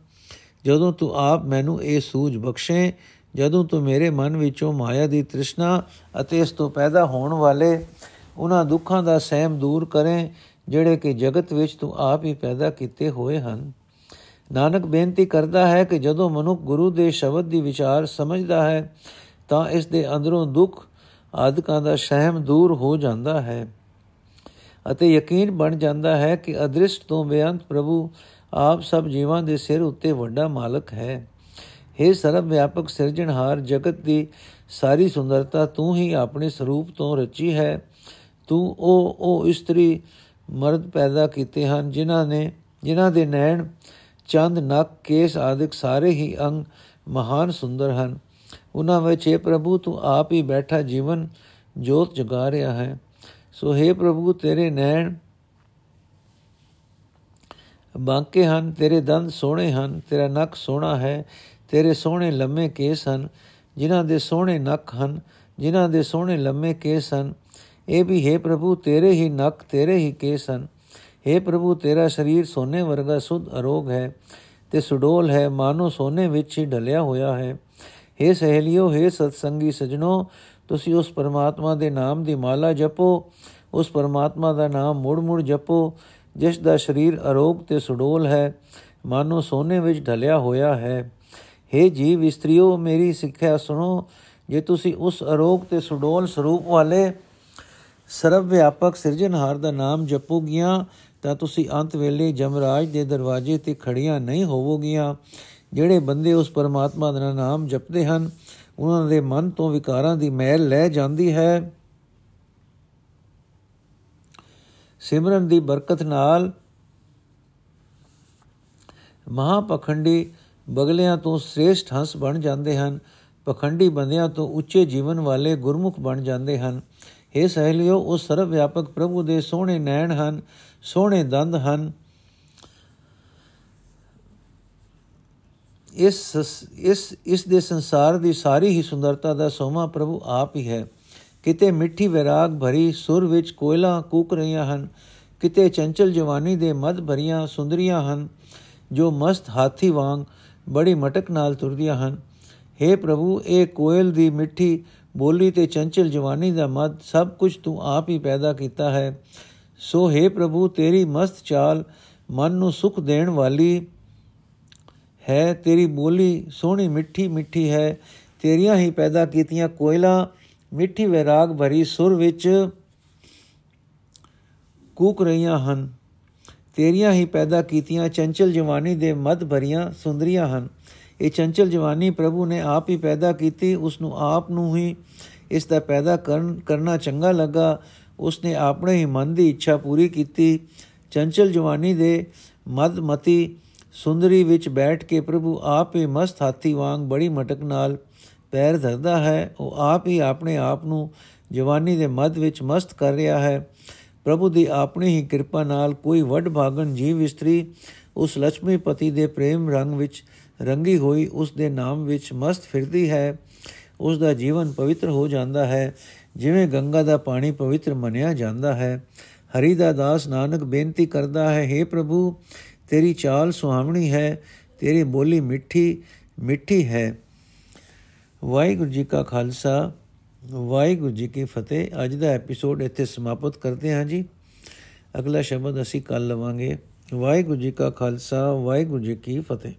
Speaker 1: ਜਦੋਂ ਤੂੰ ਆਪ ਮੈਨੂੰ ਇਹ ਸੂਝ ਬਖਸ਼ੇ, ਜਦੋਂ ਤੂੰ ਮੇਰੇ ਮਨ ਵਿੱਚੋਂ ਮਾਇਆ ਦੀ ਤ੍ਰਿਸ਼ਨਾ ਅਤੇ ਇਸ ਤੋਂ ਪੈਦਾ ਹੋਣ ਵਾਲੇ ਉਹਨਾਂ ਦੁੱਖਾਂ ਦਾ ਸਹਿਮ ਦੂਰ ਕਰੇ, ਜਿਹੜੇ ਕਿ ਜਗਤ ਵਿੱਚ ਤੂੰ ਆਪ ਹੀ ਪੈਦਾ ਕੀਤੇ ਹੋਏ ਹਨ। ਨਾਨਕ ਬੇਨਤੀ ਕਰਦਾ ਹੈ ਕਿ ਜਦੋਂ ਮਨੁੱਖ ਗੁਰੂ ਦੇ ਸ਼ਬਦ ਦੀ ਵਿਚਾਰ ਸਮਝਦਾ ਹੈ, ਤਾਂ ਇਸ ਦੇ ਅੰਦਰੋਂ ਦੁੱਖ ਆਦਿਕਾਂ ਦਾ ਸਹਿਮ ਦੂਰ ਹੋ ਜਾਂਦਾ ਹੈ ਅਤੇ ਯਕੀਨ ਬਣ ਜਾਂਦਾ ਹੈ ਕਿ ਅਦ੍ਰਿਸ਼ਟ ਤੋਂ ਬੇਅੰਤ ਪ੍ਰਭੂ ਆਪ ਸਭ ਜੀਵਾਂ ਦੇ ਸਿਰ ਉੱਤੇ ਵੱਡਾ ਮਾਲਕ ਹੈ। हे ਸਰਬ ਵਿਆਪਕ ਸਿਰਜਣਹਾਰ ਜਗਤ ਦੀ ਸਾਰੀ ਸੁੰਦਰਤਾ ਤੂੰ ਹੀ ਆਪਣੇ ਸਰੂਪ ਤੋਂ ਰਚੀ ਹੈ। ਤੂੰ ਉਹ ਉਹ ਇਸਤਰੀ ਮਰਦ ਪੈਦਾ ਕੀਤੇ ਹਨ ਜਿਨ੍ਹਾਂ ਨੇ ਜਿਨ੍ਹਾਂ ਦੇ ਨੈਣ ਚੰਦ, ਨੱਕ, ਕੇਸ ਆਦਿਕ ਸਾਰੇ ਹੀ ਅੰਗ ਮਹਾਨ ਸੁੰਦਰ ਹਨ। ਉਹਨਾਂ ਵਿੱਚ ਇਹ ਪ੍ਰਭੂ, ਤੂੰ ਆਪ ਹੀ ਬੈਠਾ ਜੀਵਨ ਜੋਤ ਜਗਾ ਰਿਹਾ ਹੈ। ਸੋ हे ਪ੍ਰਭੂ, ਤੇਰੇ ਨੈਣ ਬਾਂਕੇ ਹਨ, ਤੇਰੇ ਦੰਦ ਸੋਹਣੇ ਹਨ, ਤੇਰਾ ਨੱਕ ਸੋਹਣਾ ਹੈ, ਤੇਰੇ ਸੋਹਣੇ ਲੰਮੇ ਕੇਸ ਹਨ, ਜਿਨ੍ਹਾਂ ਦੇ ਸੋਹਣੇ ਨੱਕ ਹਨ, ਜਿਨ੍ਹਾਂ ਦੇ ਸੋਹਣੇ ਲੰਮੇ ਕੇਸ ਹਨ। ਇਹ ਵੀ ਹੈ ਪ੍ਰਭੂ, ਤੇਰੇ ਹੀ ਨੱਕ, ਤੇਰੇ ਹੀ ਕੇਸ ਹਨ। हे ਪ੍ਰਭੂ ਤੇਰਾ ਸਰੀਰ ਸੋਨੇ ਵਰਗਾ ਸੁਧ ਅਰੋਗ ਹੈ ਤੇ ਸੁਡੋਲ ਹੈ ਮਾਨੋ ਸੋਨੇ ਵਿੱਚ ਹੀ ਢਲਿਆ ਹੋਇਆ ਹੈ हे ਸਹੇਲਿਓ हे ਸਤਸੰਗੀ ਸਜਣੋ ਤੁਸੀਂ ਉਸ ਪਰਮਾਤਮਾ ਦੇ ਨਾਮ ਦੀ ਮਾਲਾ ਜਪੋ ਉਸ ਪਰਮਾਤਮਾ ਦਾ ਨਾਮ ਮੁੜ-ਮੁੜ ਜਪੋ ਜਿਸ ਦਾ ਸਰੀਰ ਅਰੋਗ ਤੇ ਸੁਡੋਲ ਹੈ ਮਾਨੋ ਸੋਨੇ ਵਿੱਚ ਢਲਿਆ ਹੋਇਆ ਹੈ हे ਜੀਵ ਇਸਤਰੀਓ ਮੇਰੀ ਸਿੱਖਿਆ ਸੁਣੋ ਜੇ ਤੁਸੀਂ ਉਸ ਅਰੋਗ ਤੇ ਸੁਡੋਲ ਸਰੂਪ ਵਾਲੇ ਸਰਵ ਵਿਆਪਕ ਸਿਰਜਣਹਾਰ ਦਾ ਨਾਮ ਜਪੋਗੀਆਂ ਤਾਂ ਤੁਸੀਂ ਅੰਤ ਵੇਲੇ ਜਮਰਾਜ ਦੇ ਦਰਵਾਜ਼ੇ ਤੇ ਖੜੀਆਂ ਨਹੀਂ ਹੋਵੋਗੀਆਂ। ਜਿਹੜੇ ਬੰਦੇ ਉਸ ਪਰਮਾਤਮਾ ਦਾ ਨਾਮ ਜਪਦੇ ਹਨ, ਉਹਨਾਂ ਦੇ ਮਨ ਤੋਂ ਵਿਕਾਰਾਂ ਦੀ ਮੈਲ ਲੈ ਜਾਂਦੀ ਹੈ। ਸਿਮਰਨ ਦੀ ਬਰਕਤ ਨਾਲ ਮਹਾਪਖੰਡੀ ਬਗਲਿਆਂ ਤੋਂ ਸ੍ਰੇਸ਼ਟ ਹੰਸ ਬਣ ਜਾਂਦੇ ਹਨ। ਪਖੰਡੀ ਬੰਦਿਆਂ ਤੋਂ ਉੱਚੇ ਜੀਵਨ ਵਾਲੇ ਗੁਰਮੁਖ ਬਣ ਜਾਂਦੇ ਹਨ। हे ਸਹਿਲਿਓ, ਉਹ ਸਰਵ ਵਿਆਪਕ ਪ੍ਰਭੂ ਦੇ ਸੋਹਣੇ ਨੈਣ ਹਨ। ਸੋਹਣੇ ਦੰਦ ਹਨ। ਇਸ ਇਸ ਇਸ ਦੇ ਸੰਸਾਰ ਦੀ ਸਾਰੀ ਹੀ ਸੁੰਦਰਤਾ ਦਾ ਸੋਮਾ ਪ੍ਰਭੂ ਆਪ ਹੀ ਹੈ। ਕਿਤੇ ਮਿੱਠੀ ਵਿਰਾਗ ਭਰੀ ਸੁਰ ਵਿੱਚ ਕੋਇਲਾ ਕੂਕ ਰਹੀਆਂ ਹਨ, ਕਿਤੇ ਚੰਚਲ ਜਵਾਨੀ ਦੇ ਮਦ ਭਰੀਆਂ ਸੁੰਦਰੀਆਂ ਹਨ, ਜੋ ਮਸਤ ਹਾਥੀ ਵਾਂਗ ਬੜੀ ਮਟਕ ਨਾਲ ਤੁਰਦੀਆਂ ਹਨ। हे ਪ੍ਰਭੂ, ਇਹ ਕੋਇਲ ਦੀ ਮਿੱਠੀ ਬੋਲੀ ਤੇ ਚੰਚਲ ਜਵਾਨੀ ਦਾ ਮਦ ਸਭ ਕੁਝ ਤੂੰ ਆਪ ਹੀ ਪੈਦਾ ਕੀਤਾ ਹੈ। ਸੋ हे ਪ੍ਰਭੂ, ਤੇਰੀ ਮਸਤ ਚਾਲ ਮਨ ਨੂੰ ਸੁਖ ਦੇਣ ਵਾਲੀ ਹੈ, ਤੇਰੀ ਬੋਲੀ ਸੋਹਣੀ ਮਿੱਠੀ ਮਿੱਠੀ ਹੈ। ਤੇਰੀਆਂ ਹੀ ਪੈਦਾ ਕੀਤੀਆਂ ਕੋਇਲਾ, ਮਿੱਠੀ ਵਿਰਾਗ ਭਰੀ ਸੁਰ ਵਿੱਚ ਕੂਕ ਰਹੀਆਂ ਹਨ। ਤੇਰੀਆਂ ਹੀ ਪੈਦਾ ਕੀਤੀਆਂ ਚੰਚਲ ਜਵਾਨੀ ਦੇ ਮਦ ਭਰੀਆਂ ਸੁੰਦਰੀਆਂ ਹਨ। ਇਹ ਚੰਚਲ ਜਵਾਨੀ ਪ੍ਰਭੂ ਨੇ ਆਪ ਹੀ ਪੈਦਾ ਕੀਤੀ ਉਸ ਨੂੰ ਆਪ ਨੂੰ ਹੀ ਇਸ ਦਾ ਪੈਦਾ ਕਰਨ, ਕਰਨਾ ਚੰਗਾ ਲੱਗਾ। ਉਸ ਨੇ ਆਪਣੇ ਹੀ ਮਨ ਦੀ ਇੱਛਾ ਪੂਰੀ ਕੀਤੀ। ਚੰਚਲ ਜਵਾਨੀ ਦੇ ਮਦ ਮਤੀ ਸੁੰਦਰੀ ਵਿੱਚ ਬੈਠ ਕੇ ਪ੍ਰਭੂ ਆਪ ਹੀ ਮਸਤ ਹਾਥੀ ਵਾਂਗ ਬੜੀ ਮਟਕ ਨਾਲ ਪੈਰ ਧਰਦਾ ਹੈ। ਉਹ ਆਪ ਹੀ ਆਪਣੇ ਆਪ ਨੂੰ ਜਵਾਨੀ ਦੇ ਮਦ ਵਿੱਚ ਮਸਤ ਕਰ ਰਿਹਾ ਹੈ। ਪ੍ਰਭੂ ਦੀ ਆਪਣੀ ਹੀ ਕਿਰਪਾ ਨਾਲ ਕੋਈ ਵੱਡ ਭਾਗਨ ਜੀਵ ਇਸਤਰੀ ਉਸ ਲక్ష్ਮੀਪਤੀ ਦੇ ਪ੍ਰੇਮ ਰੰਗ ਵਿੱਚ ਰੰਗੀ ਹੋਈ ਉਸ ਦੇ ਨਾਮ ਵਿੱਚ ਮਸਤ ਫਿਰਦੀ ਹੈ। ਉਸ ਦਾ ਜੀਵਨ ਪਵਿੱਤਰ ਹੋ ਜਾਂਦਾ ਹੈ। ਜਿਵੇਂ ਗੰਗਾ ਦਾ ਪਾਣੀ ਪਵਿੱਤਰ ਮੰਨਿਆ ਜਾਂਦਾ ਹੈ, ਹਰੀ ਦਾ ਦਾਸ ਨਾਨਕ ਬੇਨਤੀ ਕਰਦਾ ਹੈ हे ਪ੍ਰਭੂ, ਤੇਰੀ ਚਾਲ ਸੁਹਾਵਣੀ ਹੈ, ਤੇਰੀ ਬੋਲੀ ਮਿੱਠੀ ਮਿੱਠੀ ਹੈ। ਵਾਹਿਗੁਰੂ ਜੀ ਕਾ ਖਾਲਸਾ, ਵਾਹਿਗੁਰੂ ਜੀ ਕੀ ਫਤਿਹ। ਅੱਜ ਦਾ ਐਪੀਸੋਡ ਇੱਥੇ ਸਮਾਪਤ ਕਰਦੇ ਹਾਂ ਜੀ। ਅਗਲਾ ਸ਼ਬਦ ਅਸੀਂ ਕੱਲ ਲਵਾਂਗੇ। ਵਾਹਿਗੁਰੂ ਜੀ ਕਾ ਖਾਲਸਾ, ਵਾਹਿਗੁਰੂ ਜੀ ਕੀ ਫਤਿਹ।